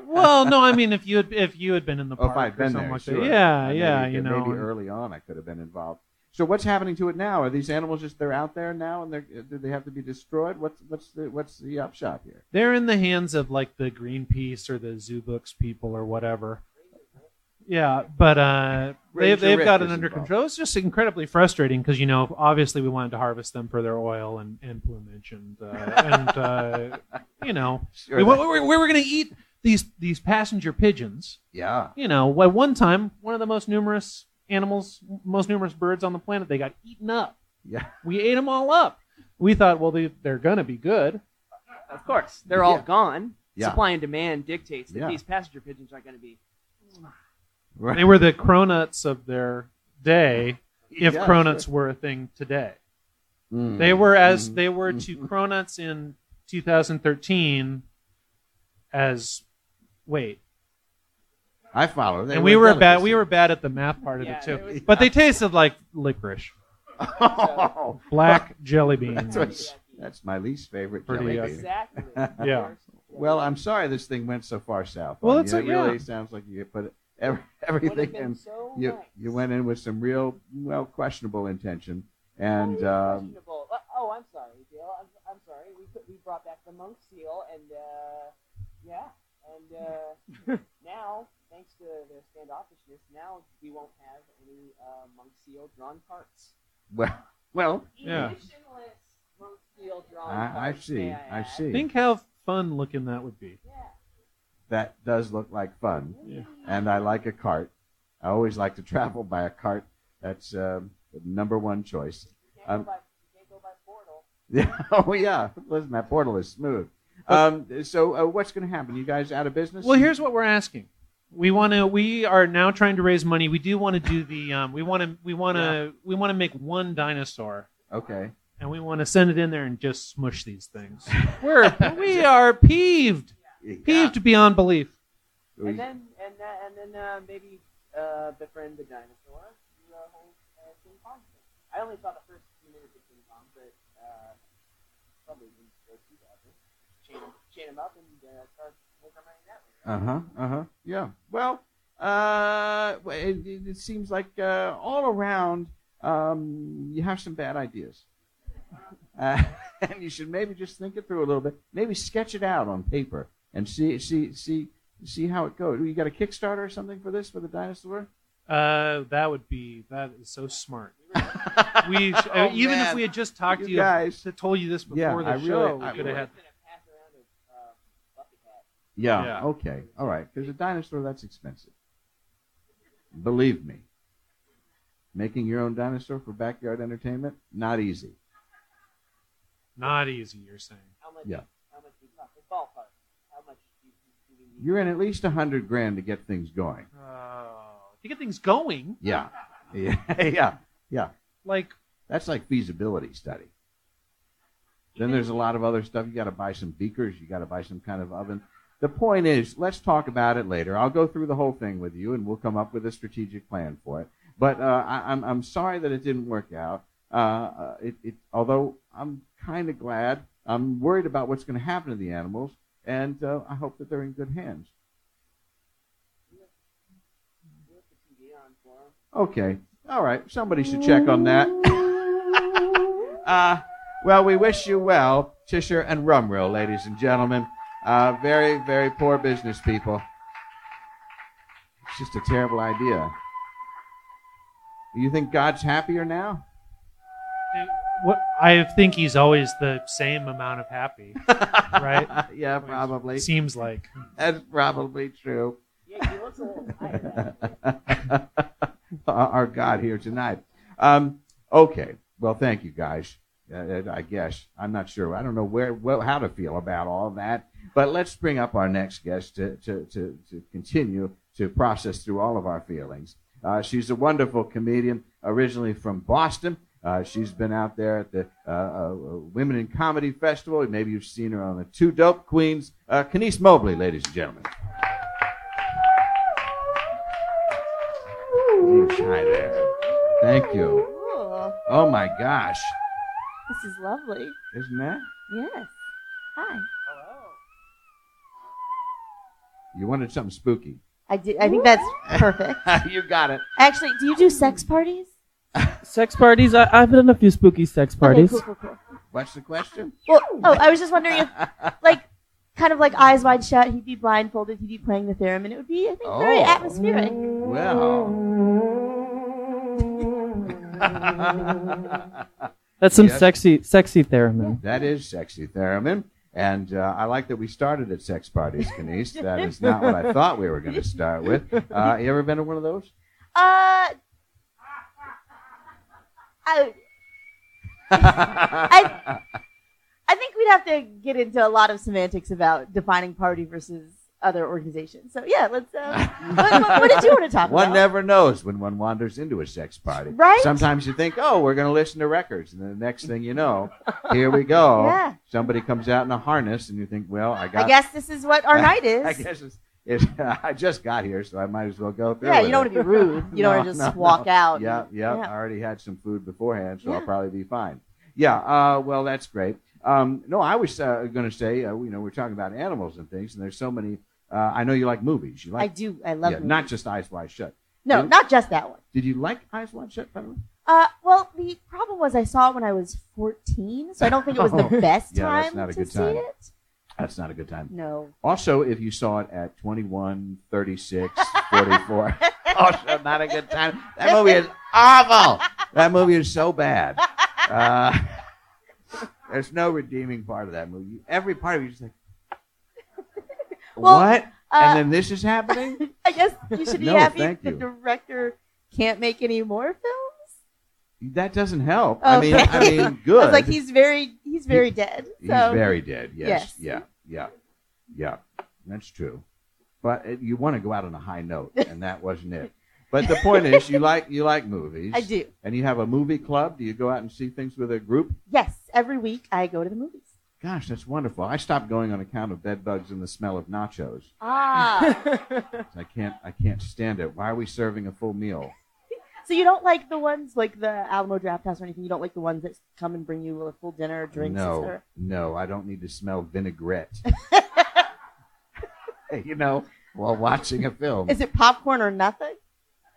well, no, I mean if you had if you had been in the Oh, park if I'd been there, sure. yeah, yeah, maybe, you know, maybe early on I could have been involved. So what's happening to it now? Are these animals just they're out there now and they're do they have to be destroyed? What's what's the what's the upshot here? they're in the hands of like the Greenpeace or the Zoo Books people or whatever. Yeah, but uh, they've they've got it under involved. control. It's just incredibly frustrating because you know obviously we wanted to harvest them for their oil and, and plumage and uh, and uh, you know Sure, we, that- we, we were going to eat these these passenger pigeons. yeah. you know, at one time, one of the most numerous animals, most numerous birds on the planet, they got eaten up. Yeah. We ate them all up. We thought, well, they, they're going to be good. Of course, they're all Yeah. gone. Yeah. Supply and demand dictates that Yeah. these passenger pigeons aren't going to be. Right. They were the cronuts of their day, if Yeah, cronuts sure. were a thing today. Mm. They were as Mhm. they were to cronuts in 2013 as wait. I follow. They and we were bad. We were bad at the math part of Yeah, it too. it was- But they tasted like licorice, Oh, black jelly beans. that's, that's my least favorite Pretty, jelly uh, bean. Exactly. Yeah. Well, I'm sorry this thing went so far south. Well, it's you. a- it really yeah. sounds like you put every, everything been in. so You nice. you went in with some real well questionable intention, and Oh, um, questionable. Uh, oh, I'm sorry, Dale. I'm, I'm sorry. We put, we brought back the monk seal, and uh, yeah, and uh, now thanks to their standoffishness, now we won't have any uh, monk seal drawn carts. well, well, Yeah. Emotionless monk seal drawn I, I carts. see, may I add. see. Think how fun looking that would be. Yeah. that does look like fun, Yeah. and I like a cart. I always like to travel by a cart. That's um, the number one choice. You can't, Um, go by, you can't go by portal. Yeah. Oh yeah. Listen, that portal is smooth. Um, so uh, what's going to happen? You guys out of business? Well, here's what we're asking. We want to. We are now trying to raise money. We do want to do the. Um, we want to. We want to. We want to make one dinosaur, Okay. and we want to send it in there and just smush these things. We're we are peeved, peeved beyond belief. We- And then and uh, and then uh, maybe uh, befriend the dinosaur. The whole uh, King Kong thing. I only saw the first few minutes of King Kong, but uh, probably didn't go too badly. Chain him, chain him up and uh, start making money that way. Uh huh. Uh huh. Yeah. Well, uh, it, it it seems like uh, all around um, you have some bad ideas, uh, and you should maybe just think it through a little bit. Maybe sketch it out on paper and see see see see how it goes. You got a Kickstarter or something for this for the dinosaur? Uh, that would be. That is so smart. We sh- Oh, even if we had just talked You to you, guys. to told you this before Yeah, the I really- show, I we could have had. gonna pass around a uh, bucket hat. Yeah. Yeah. Okay. All right. Because a dinosaur that's expensive. Believe me. Making your own dinosaur for backyard entertainment not easy. Not easy, you're saying. How much? Yeah. How much we talk? Ballpark. How much do, do we need? You're in at least a hundred grand to get things going. Oh, to get things going, Yeah. Yeah. yeah. Yeah. like That's like feasibility study. Then there's a lot of other stuff. You got to buy some beakers. You got to buy some kind of oven. The point is, let's talk about it later. I'll go through the whole thing with you, and we'll come up with a strategic plan for it. But uh, I, I'm I'm sorry that it didn't work out. Uh, uh, it, it, although I'm kind of glad. I'm worried about what's going to happen to the animals, and uh, I hope that they're in good hands. Okay. All right. Somebody should check on that. uh, well, we wish you well, Tisher and Rumrill, ladies and gentlemen. Uh, very, very poor business people. It's just a terrible idea. You think God's happier now? What I think he's always the same amount of happy. Right? yeah, probably. Seems like. That's probably true. Yeah, he looks a little tired. our God here tonight. Um, okay. Well, thank you, guys. Uh, I guess I'm not sure. I don't know where, well, how to feel about all that. But let's bring up our next guest to to to, to continue to process through all of our feelings. Uh, she's a wonderful comedian, originally from Boston. Uh, she's been out there at the uh, uh, Women in Comedy Festival. Maybe you've seen her on the Two Dope Queens. Uh, Kenice Mobley, ladies and gentlemen. Hi there. Thank you. Oh my gosh. This is lovely. Isn't that? Yes. Hi. You wanted something spooky. I do. I think that's perfect. you got it. Actually, do you do sex parties? Sex parties. I, I've done a few spooky sex parties. Okay, cool, cool, cool. What's the question? Well, oh, I was just wondering if, like, kind of like eyes wide shut, he'd be blindfolded, he'd be playing the theremin. It would be, I think, very Oh. atmospheric. Well. That's some Yes. sexy, sexy theremin. That is sexy theremin. And uh, I like that we started at sex parties, Kenice. That is not what I thought we were going to start with. Uh, you ever been to one of those? Uh, I, I, I think we'd have to get into a lot of semantics about defining party versus other organizations. So yeah, let's. Uh, what, what, what did you want to talk one about? One never knows when one wanders into a sex party. Right? Sometimes you think, oh, we're going to listen to records. And then the next thing you know, here we go. Yeah. Somebody comes out in a harness, and you think, well, I got I guess this is what our night is. I guess it's, it's, I just got here, so I might as well go through yeah, you don't it. want to be rude. You don't No, want to just no, walk no. out. Yeah, yeah, Yeah. I already had some food beforehand, so I'll probably be fine. Yeah, uh, well, that's great. Um, no, I was uh, going to say, uh, you know, we're talking about animals and things, and there's so many. Uh, I know you like movies. You I do. I love yeah, movies. not just Eyes Wide Shut. No, Did- not just that one. Did you like Eyes Wide Shut? By the way, Uh, well, the problem was I saw it when I was 14, so I don't think it was the Oh, best yeah, that's time not a to good see time. it. that's not a good time. No. Also, if you saw it at 21, 36, 44, also not a good time. That movie is awful. That movie is so bad. Uh, there's no redeeming part of that movie. Every part of you is like, Well, what? Uh, and then this is happening? I guess you should be No, happy the you. director can't make any more films. That doesn't help. I mean, I mean, good. I was like, he's very, he's very dead. He's So very dead. Yes. Yes. Yeah. Yeah. Yeah. That's true. But uh, you want to go out on a high note, and that wasn't it. But the point is, you like you like movies. I do. And you have a movie club. Do you go out and see things with a group? Yes, every week I go to the movies. Gosh, that's wonderful. I stopped going on account of bed bugs and the smell of nachos. Ah, I can't I can't stand it. Why are we serving a full meal? so you don't like the ones like the Alamo Drafthouse or anything? You don't like the ones that come and bring you a full dinner, drinks, no, etc. no, I don't need to smell vinaigrette. you know, while watching a film. Is it popcorn or nothing?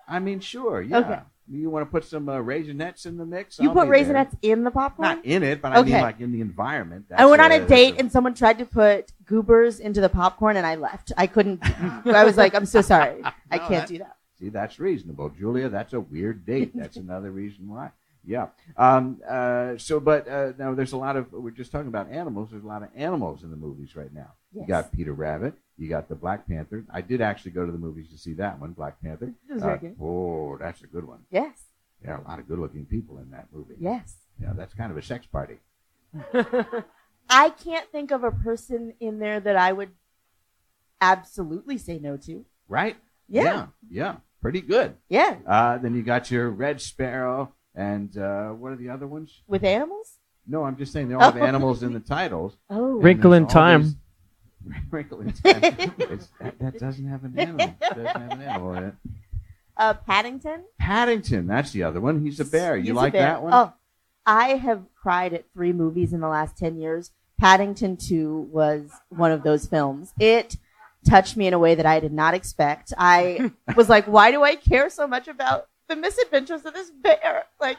I mean, sure, yeah. Okay. You want to put some uh, raisinets in the mix? You I'll put be there. raisinets in the popcorn? Not in it, but I mean Okay. like in the environment. I went on a date and someone tried to put goobers into the popcorn and I left. I couldn't. I was like, I'm so sorry. I No, can't do that. See, that's reasonable, Julia. That's a weird date. That's another reason why. Yeah. Um, uh, so, but uh, now there's a lot of. We're just talking about animals. There's a lot of animals in the movies right now. You got Peter Rabbit. You got the Black Panther. I did actually go to the movies to see that one, Black Panther. It Uh, oh, that's a good one. Yes. Yeah, a lot of good-looking people in that movie. Yes. Yeah, that's kind of a sex party. I can't think of a person in there that I would absolutely say no to. Right? Yeah. Yeah. yeah. Pretty good. Yeah. Uh, then you got your Red Sparrow and uh, what are the other ones? With animals? No, I'm just saying they all have Oh. animals in the titles. Oh. Wrinkle in And there's all Time. these- Wrinkle in Time. It's, that, that doesn't have an animal. It doesn't have an animal in it. Uh, Paddington. Paddington, that's the other one. He's a bear. You He's a like bear. that one? Oh, I have cried at three movies in the last ten years. Paddington Two was one of those films. It touched me in a way that I did not expect. I was like, why do I care so much about the misadventures of this bear? Like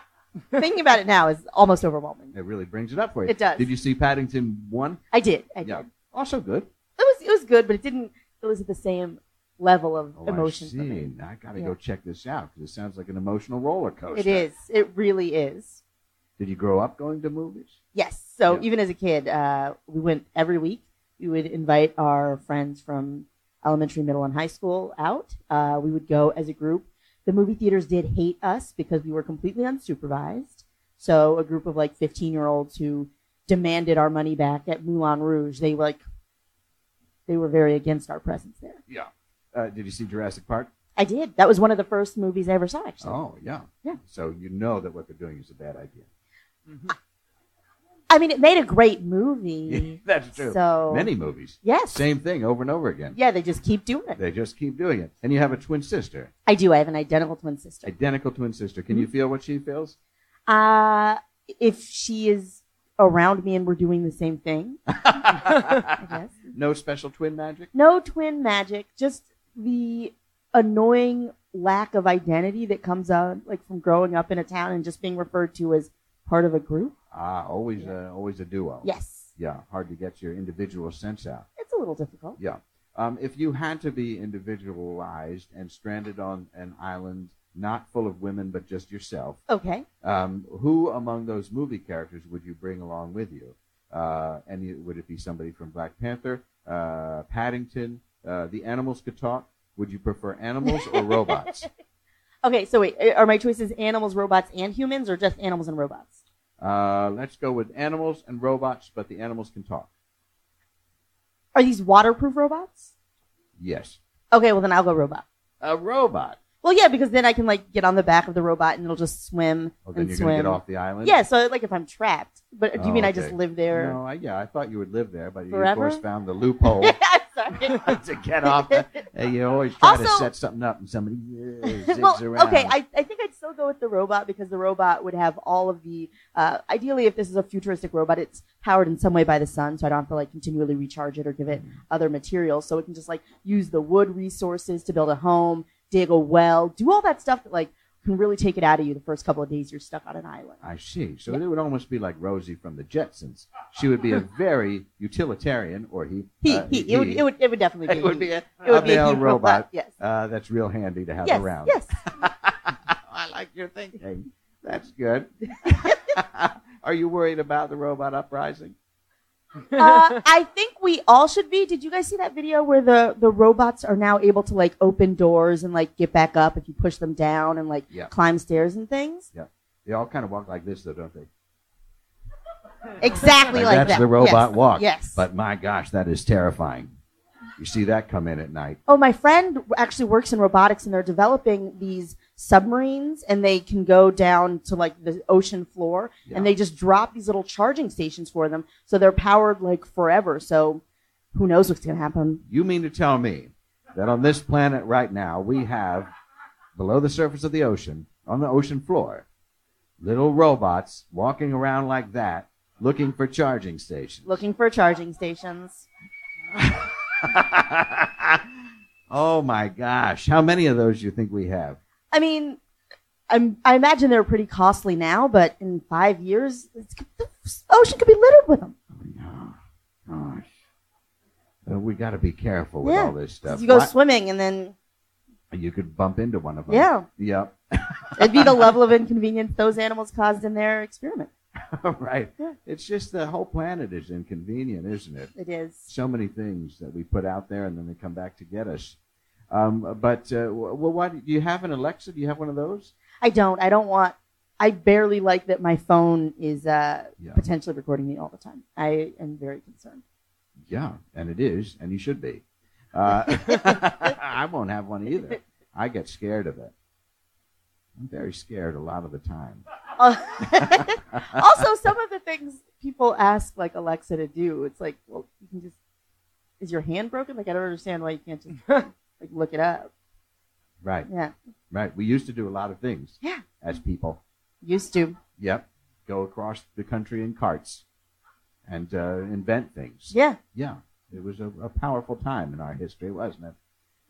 thinking about it now is almost overwhelming. It really brings it up for you. It does. Did you see Paddington 1? I did. I did. Yeah. Also good. It was it was good, but it didn't. It was at the same level of Oh, emotion I for me. see. I got to Yeah. go check this out because it sounds like an emotional roller coaster. It is. It really is. Did you grow up going to movies? Yes. So Yeah. even as a kid, uh, we went every week. We would invite our friends from elementary, middle, and high school out. Uh, we would go as a group. The movie theaters did hate us because we were completely unsupervised. So a group of like 15 year olds who demanded our money back at Moulin Rouge, they like, they were very against our presence there. Yeah. Uh, did you see Jurassic Park? I did. That was one of the first movies I ever saw, actually. Oh, yeah. Yeah. So you know that what they're doing is a bad idea. I mean, it made a great movie. That's true. So Many movies. Yes. Same thing over and over again. Yeah, they just keep doing it. They just keep doing it. And you have a twin sister, I do. I have an identical twin sister. identical twin sister. Can you Mm-hmm. feel what she feels? Uh, if she is around me and we're doing the same thing, I guess. No special twin magic? No twin magic, just the annoying lack of identity that comes out like from growing up in a town and just being referred to as part of a group. Ah, always, uh, always a duo. Yes, Yeah, hard to get your individual sense out. it's a little difficult. Yeah. Um, if you had to be individualized and stranded on an island not full of women but just yourself, Okay. um, who among those movie characters would you bring along with you? Uh, and would it be somebody from Black Panther, uh, Paddington, uh, the animals could talk? Would you prefer animals or robots? Okay, so wait, are my choices animals, robots, and humans, or just animals and robots? Uh, let's go with animals and robots, but the animals can talk. Are these waterproof robots? Yes. Okay, well then I'll go robot. A robot. Well, yeah, because then I can like get on the back of the robot and it'll just swim Oh, then and you're swim. going to get off the island? Yeah, so like if I'm trapped, but do you Oh, mean I okay. just live there? No, I, yeah, I thought you would live there, but you, of course, found the loophole I'm sorry. to get off. The, Hey, you always try to Also- set something up and somebody uh, zigs well, around. okay, I, I think I'd still go with the robot because the robot would have all of the. Uh, ideally, if this is a futuristic robot, it's powered in some way by the sun, so I don't have to like continually recharge it or give it other materials. So it can just like use the wood resources to build a home, dig a well, do all that stuff that like can really take it out of you the first couple of days you're stuck on an island. I see. So it would almost be like Rosie from the Jetsons. She would be a very utilitarian, or he. He, uh, he, it would, it would, it would definitely be. It would be a, it would a be a male he robot. Yes. Uh, that's real handy to have yes. around. Yes. I like your thinking. That's good. Are you worried about the robot uprising? Uh, I think we all should be. Did you guys see that video where the, the robots are now able to like open doors and like get back up if you push them down and like Yeah. climb stairs and things? Yeah, they all kind of walk like this, though, don't they? Exactly like, that. that's that. the robot yes. walk. Yes. But my gosh, that is terrifying. You see that come in at night. oh, my friend actually works in robotics and they're developing these submarines and they can go down to like the ocean floor Yeah. and they just drop these little charging stations for them so they're powered like forever. So who knows what's going to happen? You mean to tell me that on this planet right now, we have, below the surface of the ocean, on the ocean floor, little robots walking around like that, looking for charging stations? Looking for charging stations. oh my gosh. How many of those do you think we have? I mean, I'm, I imagine they're pretty costly now, but in five years, it's, the ocean could be littered with them. Oh, gosh. Uh, we got to be careful with Yeah. all this stuff. You go Why- swimming, and then you could bump into one of them. Yeah. Yep. it'd be the level of inconvenience those animals caused in their experiment. right. Yeah. It's just the whole planet is inconvenient, isn't it? It is. So many things that we put out there and then they come back to get us. Um, but uh, well, why do you have an Alexa? Do you have one of those? I don't. I don't want. I barely like that my phone is uh, Yeah. potentially recording me all the time. I am very concerned. Yeah, and it is, and you should be. Uh, I won't have one either. I get scared of it. I'm very scared a lot of the time. Also, some of the things people ask like Alexa to do, it's like, well, you can just is your hand broken? Like I don't understand why you can't just like look it up. Right, Yeah, right. We used to do a lot of things. Yeah. As people. used to. Yep. Go across the country in carts and uh, invent things. Yeah, Yeah. It was a, a powerful time in our history, wasn't it?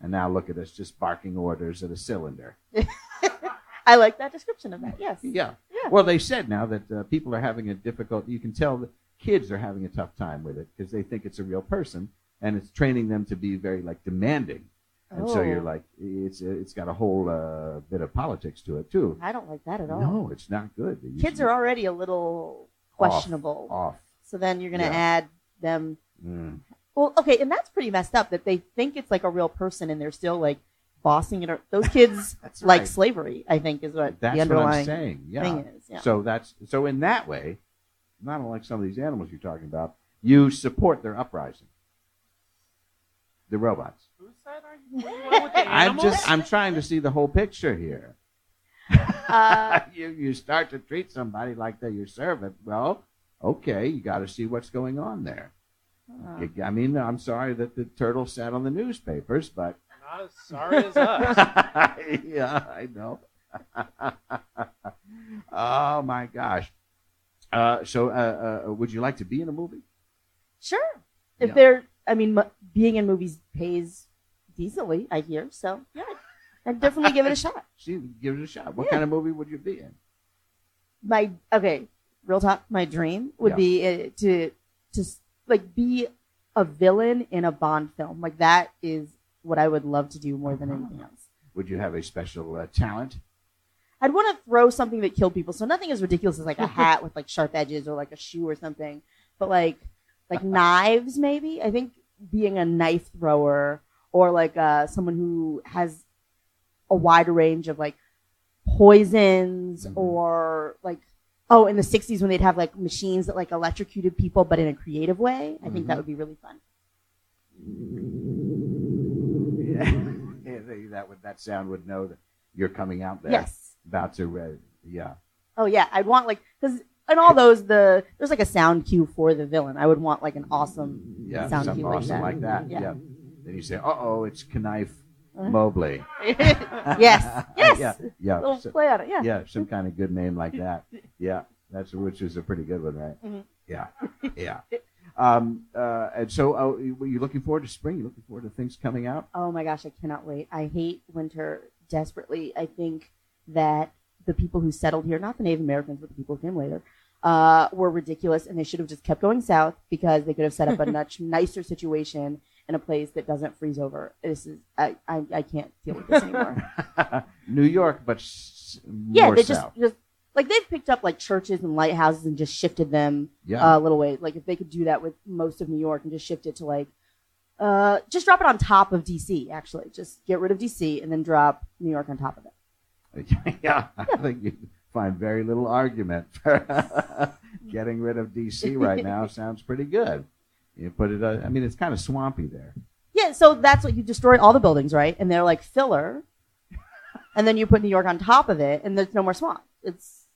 And now look at us just barking orders at a cylinder. I like that description of that. Yes. Yeah. Yeah. Well, they said now that uh, people are having a difficult. You can tell that kids are having a tough time with it because they think it's a real person, and it's training them to be very like demanding. And so you're Oh. like, it's it's got a whole uh, bit of politics to it too. I don't like that at all. No, it's not good. Kids are already a little questionable. Off. So then you're gonna Yeah. add them. Mm. Well, okay, and that's pretty messed up that they think it's like a real person and they're still like bossing it. Those kids like right. slavery. I think is what That's the what I'm saying. Yeah. thing is. Yeah. So that's so in that way, not unlike some of these animals you're talking about, you support their uprising. The robots. I'm just I'm trying to see the whole picture here. Uh, you you start to treat somebody like they're your servant. Well, okay, you got to see what's going on there. uh, I mean, I'm sorry that the turtle sat on the newspapers, but Not as sorry as us. yeah, I know. oh my gosh. Uh, so, uh, uh, would you like to be in a movie? sure. If Yeah. they're, I mean, m- being in movies pays decently. I hear. So yeah, I'd definitely give it a shot. See, give it a shot. What Yeah. kind of movie would you be in? my okay, real talk. My dream would Yeah. be uh, to to s- like be a villain in a Bond film. Like that is what I would love to do more than anything else. Would you have a special uh, talent? I'd want to throw something that killed people. So nothing as ridiculous as like a hat with like sharp edges or like a shoe or something. But like like knives maybe. I think being a knife thrower or like uh, someone who has a wide range of like poisons Mhm. or like oh in the 60s when they'd have like machines that like electrocuted people but in a creative way. I think that Mhm. would be really fun. Yeah, yeah they- that would that sound would know that you're coming out there. Yes. About to, uh, yeah. Oh yeah, I'd want like because in all those the there's like a sound cue for the villain. I would want like an awesome Yeah, sound cue like awesome that. like that. Yeah. Yeah. Then you say, "Uh oh, it's Knife Uh-huh. Mobley." yes, yes. yeah, yeah, Little so- play on it. Yeah. yeah, some kind of good name like that. Yeah, that's which is a pretty good one, right? Mhm. Yeah, yeah. Um, uh, and so, uh, were you looking forward to spring? You looking forward to things coming out? Oh my gosh, I cannot wait. I hate winter desperately. I think that the people who settled here, not the Native Americans, but the people who came later, uh, were ridiculous, and they should have just kept going south because they could have set up a much nicer situation in a place that doesn't freeze over. This is I I, I can't deal with this anymore. New York, but s- yeah, they just south. just like they've picked up like churches and lighthouses and just shifted them yeah, uh, little ways. Like if they could do that with most of New York and just shift it to like, uh, just drop it on top of DC. Actually, just get rid of DC and then drop New York on top of it. yeah. I think you find very little argument for getting rid of DC right now. Sounds pretty good. You put it. Uh, I mean, it's kind of swampy there. Yeah, so that's what you destroy all the buildings, right? And they're like filler, and then you put New York on top of it, and there's no more swamp. It's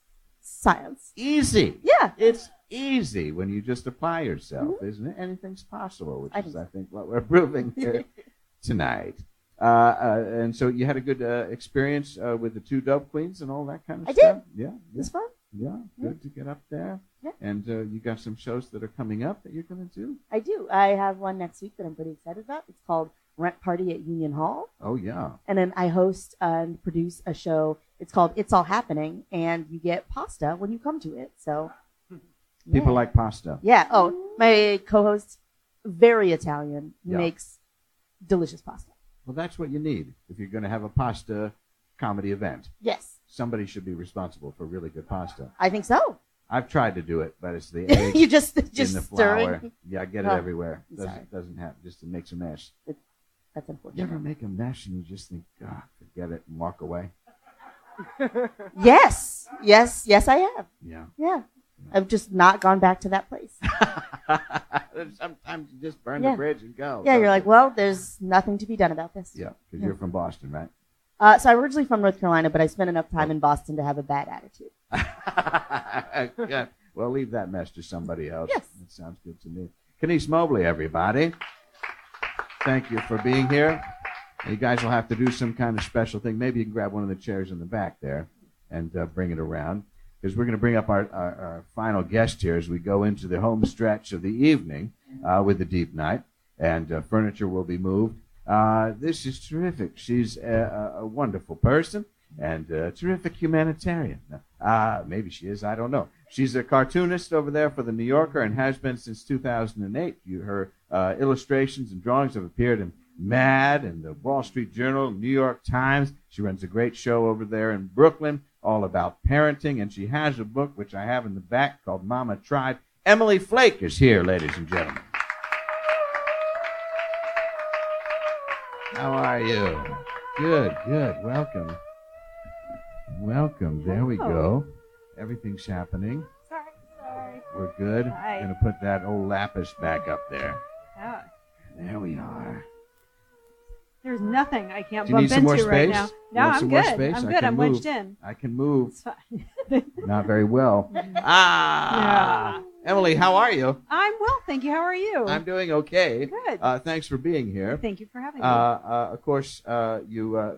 science. Easy. Yeah, It's easy when you just apply yourself, isn't it? Anything's possible, which I is, I think, what we're proving here tonight. Uh, uh, and so you had a good uh, experience uh, with the two Dope Queens and all that kind of I stuff. did. Yeah, yeah, it's fun. Yeah. Good to get up there. Yeah. And uh, you got some shows that are coming up that you're going to do. I do. I have one next week that I'm pretty excited about. It's called Rent Party at Union Hall. Oh yeah. and then I host and produce a show. It's called It's All Happening, and you get pasta when you come to it. So People yeah. like pasta. yeah. Oh, my co-host, very Italian, Yeah. makes delicious pasta. Well, that's what you need if you're going to have a pasta comedy event. Yes, Somebody should be responsible for really good pasta. I think so. I've tried to do it, but it's the eggs you just in just the stirring. flour. Yeah, I get it Oh, everywhere. I'm sorry. Doesn't doesn't happen. Just it makes a mess. That's You unfortunate. ever make a mess and you just think, God, forget it, and walk away? Yes, yes, yes, I have. Yeah. Yeah, I've just not gone back to that place. Sometimes you just burn Yeah. the bridge and go. Yeah, don't you're like, you? well, there's nothing to be done about this. yeah, because you're from Boston, right? Uh, so I'm originally from North Carolina, but I spent enough time in Boston to have a bad attitude. yeah. Well, leave that mess to somebody else. Yes. That sounds good to me. Kenice Mobley, everybody. thank you for being here. You guys will have to do some kind of special thing. Maybe you can grab one of the chairs in the back there and uh, bring it around. Because we're going to bring up our, our, our, final guest here as we go into the home stretch of the evening uh, with the deep night. And uh, furniture will be moved. Uh, this is terrific. She's a, a wonderful person and a terrific humanitarian. Uh, maybe she is, I don't know. She's a cartoonist over there for the New Yorker and has been since 2008. You, her uh, illustrations and drawings have appeared in Mad and the Wall Street Journal, New York Times. She runs a great show over there in Brooklyn, all about parenting, and she has a book which I have in the back called Mama Tried. Emily Flake is here, ladies and gentlemen. How are you? Good, good. Welcome. Welcome. There we go. Everything's happening. Sorry, sorry. We're good. Hi. Gonna put that old lapis back up there. Oh, There we are. there's nothing I can't Do you bump need some more into right space? now. You No, want I'm some more good. space? I'm I good. can I'm move. wedged in. I can move. It's fine. Not very well. Ah, Emily, how are you? I'm well, thank you. How are you? I'm doing okay. good. Uh, thanks for being here. thank you for having Uh, me. uh, of course, uh, you uh,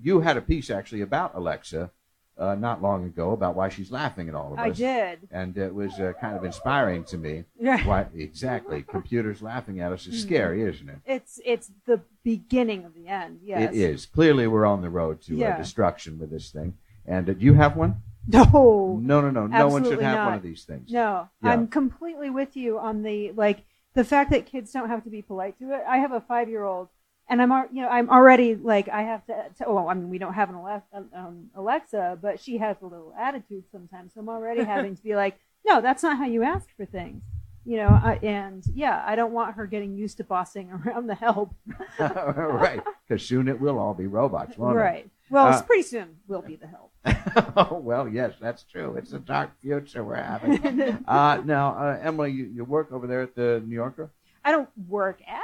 you had a piece actually about Alexa uh, not long ago about why she's laughing at all of us. I did. and it was uh, kind of inspiring to me. Yeah. Why exactly? Computers laughing at us is Mhm. scary, isn't it? It's it's the beginning of the end. Yes. It is. Clearly, we're on the road to uh, Yeah. destruction with this thing. And uh, do you have one? No. No, no, no. No one should have one not. of these things. No. Yeah. I'm completely with you on the like the fact that kids don't have to be polite to it. I have a five year old. And I'm, you know, I'm already like I have to. to well, I mean, we don't have an Alexa, um, Alexa, but she has a little attitude sometimes. So I'm already having to be like, no, that's not how you ask for things, you know. I, and yeah, I don't want her getting used to bossing around the help. right. Because soon it will all be robots, won't Right. Well, Uh, pretty soon we'll be the help. oh, well, yes, that's true. It's a dark future we're having. uh, now, uh, Emily, you, you work over there at the New Yorker? I don't work at.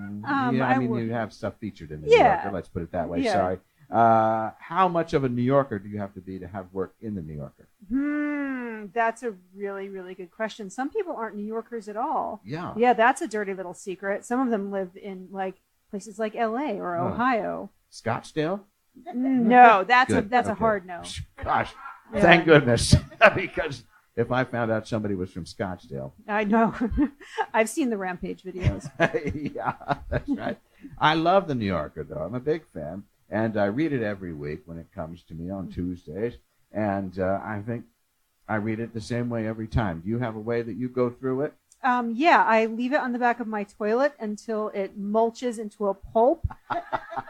Mm, Um, yeah, I, I mean, work- you have stuff featured in the New Yorker. Let's put it that way. Yeah. Sorry. Uh, how much of a New Yorker do you have to be to have work in the New Yorker? Hmm, that's a really, really good question. Some people aren't New Yorkers at all. Yeah. Yeah, that's a dirty little secret. Some of them live in like places like L.A. or Oh. Ohio. Scottsdale? No, that's a Good. that's a hard no. Gosh, Yeah. thank goodness. because if I found out somebody was from Scottsdale, I know. I've seen the Rampage videos. yeah, that's right. I love the New Yorker, though. I'm a big fan, and I read it every week when it comes to me on Tuesdays. And uh, I think I read it the same way every time. Do you have a way that you go through it? Um, yeah, I leave it on the back of my toilet until it mulches into a pulp,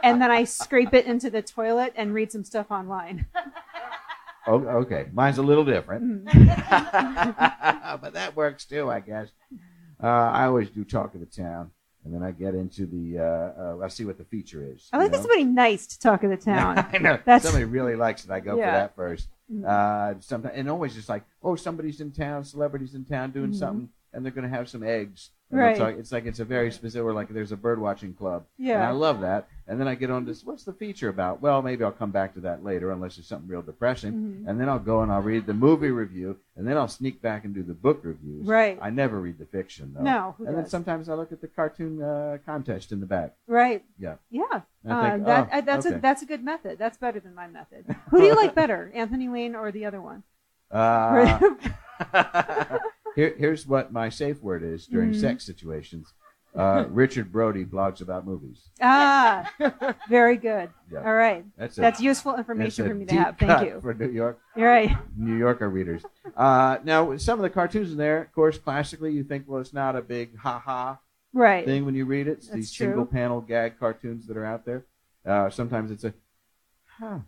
and then I scrape it into the toilet and read some stuff online. Oh, okay. Mine's a little different, Mm. but that works too, I guess. Uh, I always do talk of the town, and then I get into the. Uh, uh, I see what the feature is. I like know? somebody nice to talk of the town. I know. That's- Somebody really likes it. I go for that first. Mhm. Uh, sometimes, and always just like, oh, somebody's in town, celebrities in town doing Mhm. something, and they're going to have some eggs. And Right. talk- it's like it's a very specific. Or like there's a bird watching club. Yeah. And I love that. And then I get on this. What's the feature about? Well, maybe I'll come back to that later, unless it's something real depressing. Mhm. And then I'll go and I'll read the movie review, and then I'll sneak back and do the book reviews. Right. I never read the fiction though. No, who and then sometimes I look at the cartoon uh, contest in the back. Right. Yeah. Yeah. Uh, think, that, oh, uh, that's okay. a that's a good method. That's better than my method. Who do you like better, Anthony Lane or the other one? Uh, here, here's what my safe word is during Mhm. sex situations. Uh, Richard Brody blogs about movies. ah, very good. Yeah. All right. That's a, That's useful information a for me to have. Thank you. for New York, You're right. New Yorker readers. Uh, now, some of the cartoons in there, of course, classically, you think, well, it's not a big ha-ha Right. thing when you read it. It's That's these true. single-panel gag cartoons that are out there. Uh, sometimes it's a, huh,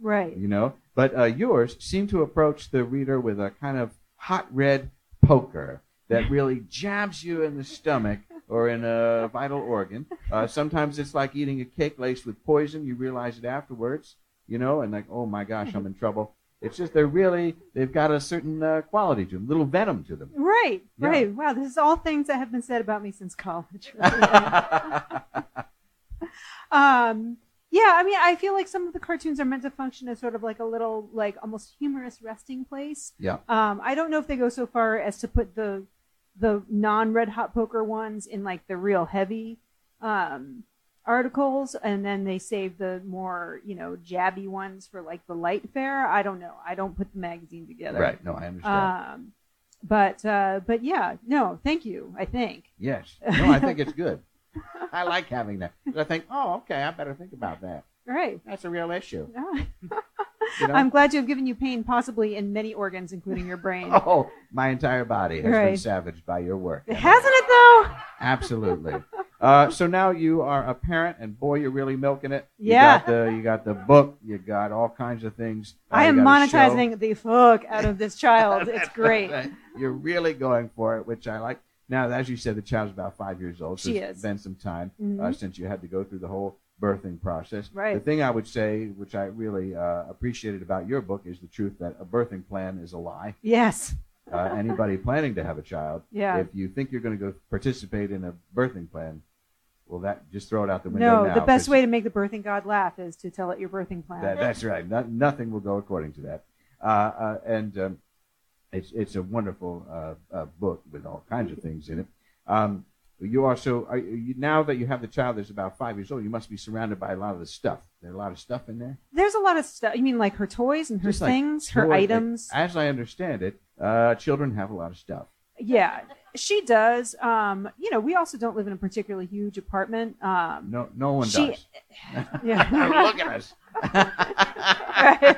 Right. you know. But uh, yours seem to approach the reader with a kind of hot red poker that really jabs you in the stomach or in a vital organ. Uh, sometimes it's like eating a cake laced with poison. You realize it afterwards, you know, and like, oh my gosh, I'm in trouble. It's just they're really they've got a certain uh, quality to them, little venom to them. Right. Yeah. Right. Wow. This is all things that have been said about me since college. um. Yeah. I mean, I feel like some of the cartoons are meant to function as sort of like a little, like almost humorous resting place. yeah. Um, I don't know if they go so far as to put the the non red hot poker ones in like the real heavy um, articles, and then they save the more you know jabby ones for like the light fare. I don't know. I don't put the magazine together. Right. No, I understand. Um, but uh, but yeah, no, thank you. I think. yes. No, I think it's good. I like having that. 'Cause I think, oh, okay, I better think about that. Right. That's a real issue. Ah. You know? I'm glad to have given you pain, possibly in many organs, including your brain. Oh, my entire body has been savaged by your work. Emily. Hasn't it though? Absolutely. Uh, so now you are a parent, and boy, you're really milking it. You Yeah. got the you got the book. You got all kinds of things. Uh, I am got a show. monetizing the fuck out of this child. it's great. You're really going for it, which I like. Now, as you said, the child's about five years old. So She it's is. been some time uh, Mhm. since you had to go through the whole birthing process. Right. The thing I would say, which I really uh, appreciated about your book, is the truth that a birthing plan is a lie. Yes. Uh, anybody planning to have a child, Yeah. if you think you're going to go participate in a birthing plan, well, that just throw it out the window No, now. the best way to make the birthing god laugh is to tell it your birthing plan. That, that's right. No, nothing will go according to that. Uh, uh, and um, it's it's a wonderful uh, uh, book with all kinds of things in it. Um, you also are, you, now that you have the child that's about five years old, you must be surrounded by a lot of the stuff. There's a lot of stuff in there. There's a lot of stuff. You mean like her toys and her Just like things, her toy- items? As I understand it, uh, children have a lot of stuff. Yeah, she does. Um, you know, we also don't live in a particularly huge apartment. Um, No, no one she, does. yeah, Look at us. Right.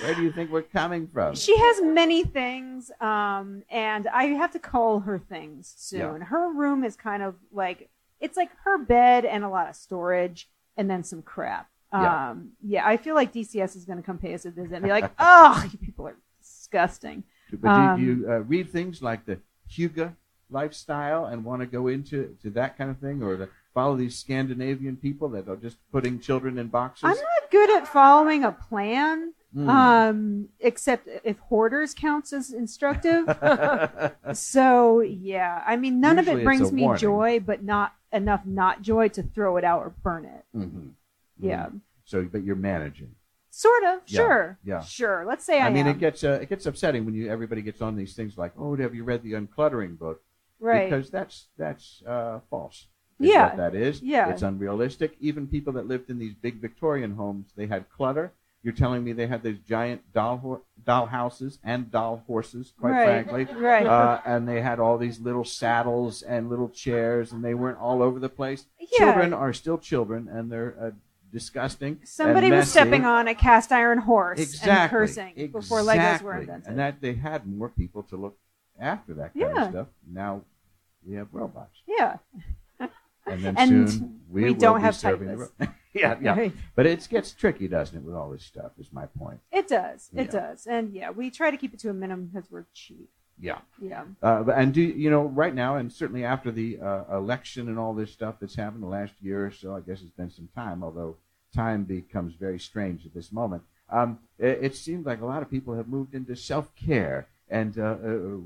Where do you think we're coming from? She has many things, um, and I have to call her things soon. Yeah. Her room is kind of like it's like her bed and a lot of storage, and then some crap. Yeah. Um, yeah, I feel like DCS is going to come pay us a visit and be like, "Oh, you people are disgusting." But Um, do you uh, read things like the Hygge lifestyle and want to go into to that kind of thing, or to follow these Scandinavian people that are just putting children in boxes? I'm not good at following a plan, Hmm. um, except if hoarders counts as instructive. so yeah, I mean, none Usually of it brings me warning. joy, but not enough not joy to throw it out or burn it. Mhm. Yeah. So, but you're managing. Sort of, Yeah, sure, yeah. sure. Let's say I, I, mean, am. it gets uh, it gets upsetting when you everybody gets on these things like, oh, have you read the uncluttering book? right. Because that's that's uh, false. is Yeah. what that is. Yeah. it's unrealistic. Even people that lived in these big Victorian homes, they had clutter. You're telling me they had these giant doll ho- doll houses and doll horses, quite right, frankly. right. Uh, and they had all these little saddles and little chairs, and they weren't all over the place. yeah. Children are still children, and they're uh, disgusting. Somebody was stepping on a cast iron horse exactly, and cursing before Legos were invented. and that they had more people to look after that kind Yeah. of stuff. Now we have robots, yeah, and then And soon we, we don't have typists. ro- yeah, yeah. Right. But it gets tricky, doesn't it, with all this stuff? Is my point. It does. It does. And yeah, we try to keep it to a minimum because we're cheap. Yeah. Yeah. Uh, but- and do you know right now, and certainly after the uh, election and all this stuff that's happened the last year or so, I guess it's been some time. Although time becomes very strange at this moment. Um, it, it seems like a lot of people have moved into self care and uh, uh,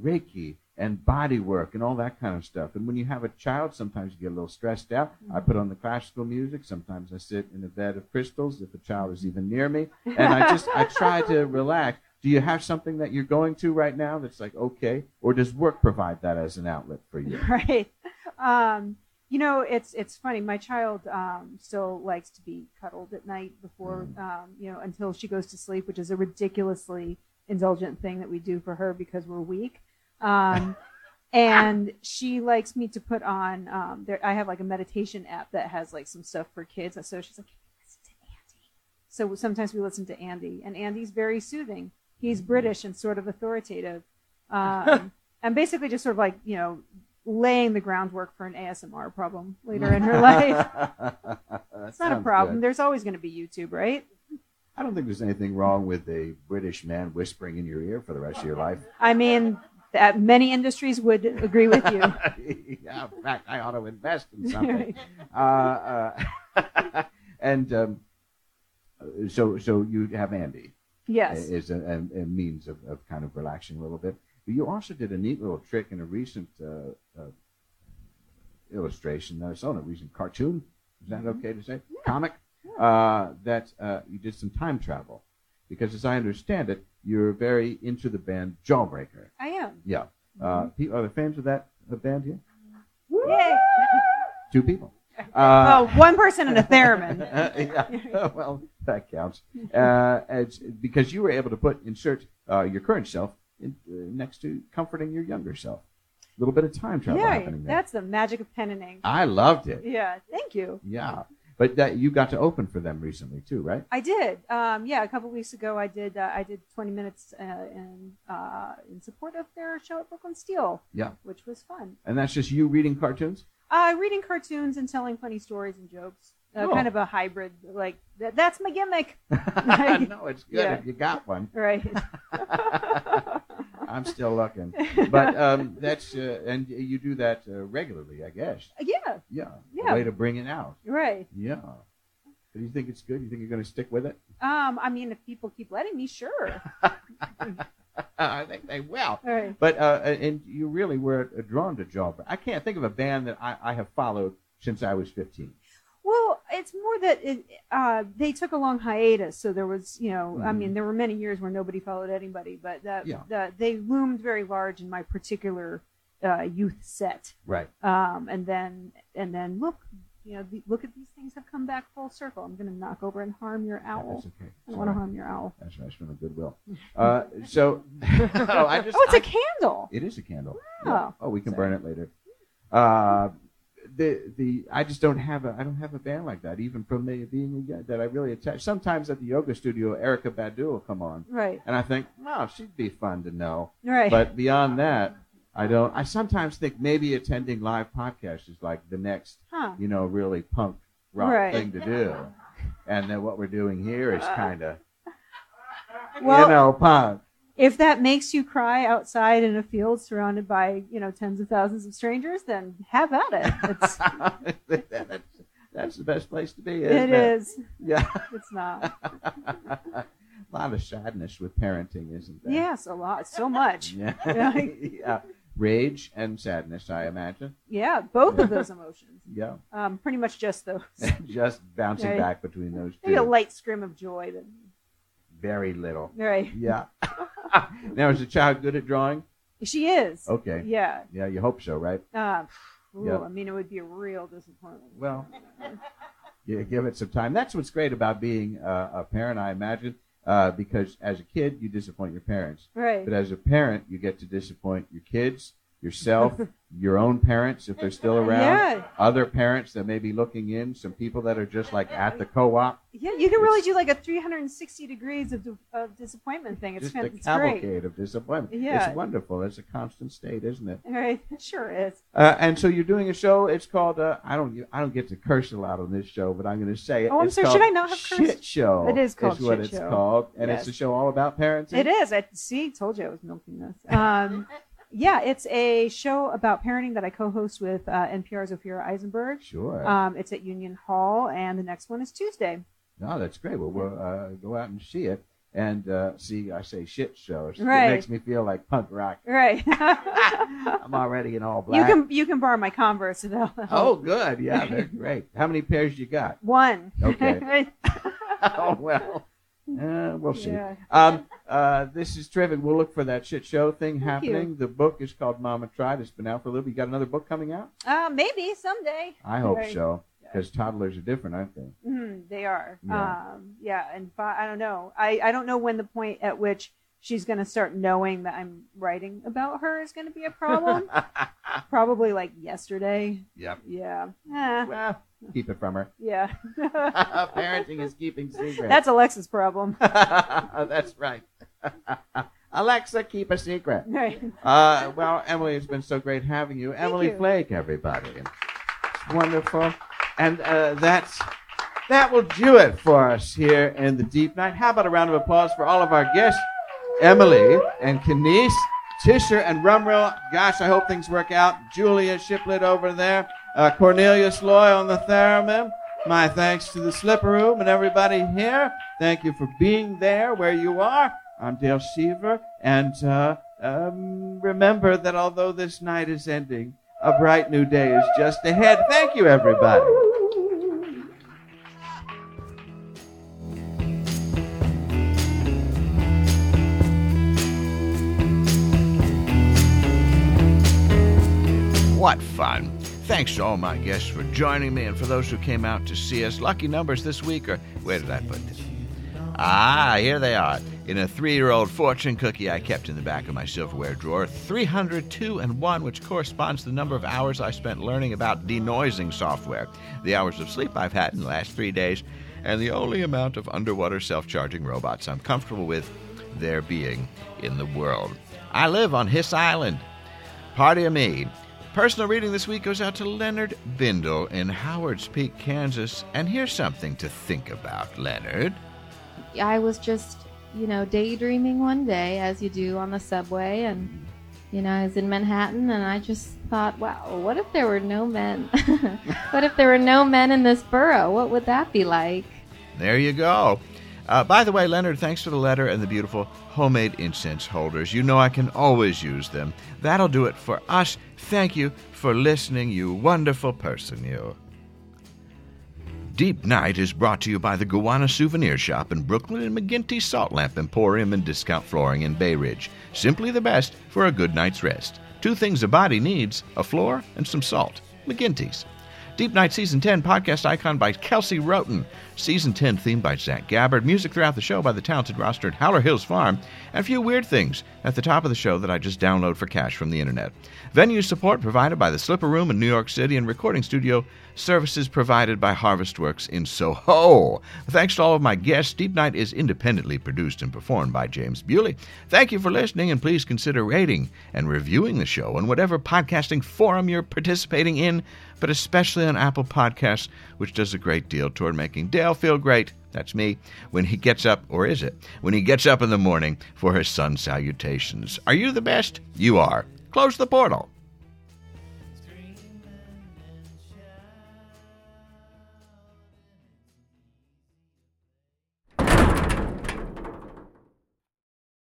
Reiki and body work and all that kind of stuff. And when you have a child, sometimes you get a little stressed out. I put on the classical music. Sometimes I sit in a bed of crystals if a child is even near me, and I just I try to relax. Do you have something that you're going to right now that's like okay, or does work provide that as an outlet for you? right. Um, you know, it's it's funny. My child um, still likes to be cuddled at night before, Mm. um, you know, until she goes to sleep, which is a ridiculously indulgent thing that we do for her because we're weak. Um, and she likes me to put on. Um, there, I have like a meditation app that has like some stuff for kids. So she's like, listen to Andy. So sometimes we listen to Andy, and Andy's very soothing. He's British and sort of authoritative, um, and basically just sort of like you know laying the groundwork for an ASMR problem later in her life. It's not a problem. There's always going to be YouTube, right? I don't think there's anything wrong with a British man whispering in your ear for the rest of your life. I mean, that many industries would agree with you. yeah, in fact, I ought to invest in something. uh, uh, and um, so, so you have Andy yes. is a, a, a means of, of kind of relaxing a little bit. But you also did a neat little trick in a recent uh, uh, illustration that I saw in a recent cartoon. Is that okay to say? Comic uh, that uh, you did some time travel, because as I understand it, you're very into the band Jawbreaker. I am. Yeah. Uh, pe- are there fans of that uh, band here? Yay. Two people. Uh, oh, one person and a theremin. yeah. well, that counts. Uh, it's because you were able to put insert uh, your current self in, uh, next to comforting your younger self. A little bit of time travel yeah, happening there. that's the magic of pen and ink. I loved it. Yeah, thank you. Yeah, but that you got to open for them recently too, right? I did. Um, yeah, a couple weeks ago, I did. Uh, I did 20 minutes uh, in uh, in support of their show at Brooklyn Steel. Yeah. which was fun. And that's just you reading cartoons. Uh, reading cartoons and telling funny stories and jokes. Uh, Oh. Kind of a hybrid. Like that, that's my gimmick. no, it's good Yeah. if you got one. Right. I'm still looking, but um, that's uh, and you do that uh, regularly, I guess. yeah. Yeah, Yeah. Way to bring it out. Right. Yeah. Do you think it's good? You think you're going to stick with it? Um, I mean, if people keep letting me, sure. I think they will. Right. But uh, and you really were drawn to Jawbreaker. I can't think of a band that I, I have followed since I was 15. Well, it's more that it, uh, they took a long hiatus, so there was, you know, I Mhm. mean, there were many years where nobody followed anybody, but that, Yeah. that they loomed very large in my particular uh, youth set. Right. Um, and then, and then look, you know, the, look at these things have come back full circle. I'm going to knock over and harm your owl. That's okay. I don't want to harm your owl. That's nice from the goodwill. Uh, so, oh, I just. Oh, it's a a candle. It is a candle. Wow. Yeah. Oh, we can burn it later. Uh, the the I just don't have a I don't have a band like that. Even from me being a that I really attach. Sometimes at the yoga studio, Erykah Badu will come on, Right. and I think, oh, she'd be fun to know. Right. But beyond that, I don't. I sometimes think maybe attending live podcasts is like the next, huh. you know, really punk rock Right. thing to do. And then what we're doing here is uh. kind of, Well, you know, punk. If that makes you cry outside in a field surrounded by, you know, tens of thousands of strangers, then have at it. It's, that's, that's the best place to be. Isn't it is. Yeah. It's not. a lot of sadness with parenting, isn't there? Yes, a lot. So much. Yeah. Yeah. yeah. Rage and sadness, I imagine. Yeah, both of those emotions. Yeah. Um, pretty much just those. Just bouncing Right. back between those Maybe a light scream of joy. That, Very little. right. Yeah. now, is the child good at drawing? She is. Okay. Yeah. Yeah, you hope so, right? Uh, ooh, Yeah. I mean, it would be a real disappointment. Well, yeah, give it some time. That's what's great about being uh, a parent, I imagine, uh, because as a kid, you disappoint your parents. Right. But as a parent, you get to disappoint your kids, yourself, your own parents if they're still around, Yeah. other parents that may be looking in, some people that are just like at the co-op, Yeah, you can really do like a 360 degrees of, of disappointment thing. It's, just a it's great. cavalcade of disappointment. Yeah. It's wonderful. It's a constant state, isn't it? Right. It sure is. Uh, and so you're doing a show. It's called uh, I don't I don't get to curse a lot on this show, but I'm going to say it. Oh, I'm It's sorry. Should I not have cursed? Shit show. It is called what Shit it's Show. called, and Yes. it's a show all about parenting. It is. I see. Told you I was milking this. Um, yeah, it's a show about parenting that I co-host with uh, NPR's Ophira Eisenberg. Sure. Um, it's at Union Hall, and the next one is Tuesday. no, that's great. Well, we'll uh, go out and see it. And uh, see, I say shit show. It Right. makes me feel like punk rock. Right. I'm already in all black. you can you can borrow my Converse. they'll- Oh, good. Yeah, they're great. How many pairs you got? one. Okay. oh well. Uh, we'll see. Yeah. Um, uh, this is terrific. We'll look for that shit show thing Thank happening. you. The book is called Mama Tried. It's been out for a little bit. You got another book coming out? Uh, maybe someday. I hope Right. so. Because toddlers are different, aren't they? Mm, they are. Yeah. Um, yeah, and I don't know. I, I don't know when the point at which she's going to start knowing that I'm writing about her is going to be a problem. Probably like yesterday. Yep. Yeah. Eh, Well, keep it from her. yeah. Parenting is keeping secrets. That's Alexa's problem. That's right. Alexa, keep a secret. Right. Uh, well, Emily, it's been so great having you. Emily you. Flake, everybody. It's wonderful. And uh, that's that will do it for us here in the Deep Night. How about a round of applause for all of our guests, Emily and Kenice, Tisher and Rumrill. Gosh, I hope things work out. Julia Shiplett over there, uh, Cornelius Loy on the theremin. My thanks to the Slipper Room and everybody here. Thank you for being there where you are. I'm Dale Seaver, and uh, um, remember that although this night is ending, a bright new day is just ahead. Thank you, everybody. What fun! Thanks to all my guests for joining me and for those who came out to see us. Lucky numbers this week are. Where did I put them? Ah, here they are. In a three year old fortune cookie I kept in the back of my silverware drawer, 302 and 1, which corresponds to the number of hours I spent learning about denoising software, the hours of sleep I've had in the last three days, and the only amount of underwater self charging robots I'm comfortable with there being in the world. I live on Hiss Island. Party of me. Personal reading this week goes out to Leonard Bindle in Howards Peak, Kansas. And here's something to think about, Leonard. I was just, you know, daydreaming one day, as you do on the subway, and you know, I was in Manhattan, and I just thought, wow, what if there were no men? what if there were no men in this borough? What would that be like? There you go. Uh, by the way, Leonard, thanks for the letter and the beautiful homemade incense holders. You know I can always use them. That'll do it for us. Thank you for listening, you wonderful person, you. Deep Night is brought to you by the Gowanus Souvenir Shop in Brooklyn and McGinty Salt Lamp Emporium and Discount Flooring in Bay Ridge. Simply the best for a good night's rest. Two things a body needs a floor and some salt. McGinty's. Deep Night Season 10 podcast icon by Kelsey Roten. Season 10 theme by Zach Gabbard. Music throughout the show by the talented roster at Howler Hills Farm. And a few weird things at the top of the show that I just download for cash from the internet. Venue support provided by the Slipper Room in New York City and recording studio services provided by Harvest Works in Soho. Thanks to all of my guests, Deep Night is independently produced and performed by James Bewley. Thank you for listening, and please consider rating and reviewing the show on whatever podcasting forum you're participating in, but especially on Apple Podcasts, which does a great deal toward making Dale feel great. That's me. When he gets up, or is it? When he gets up in the morning for his sun salutations. Are you the best? You are. Close the portal.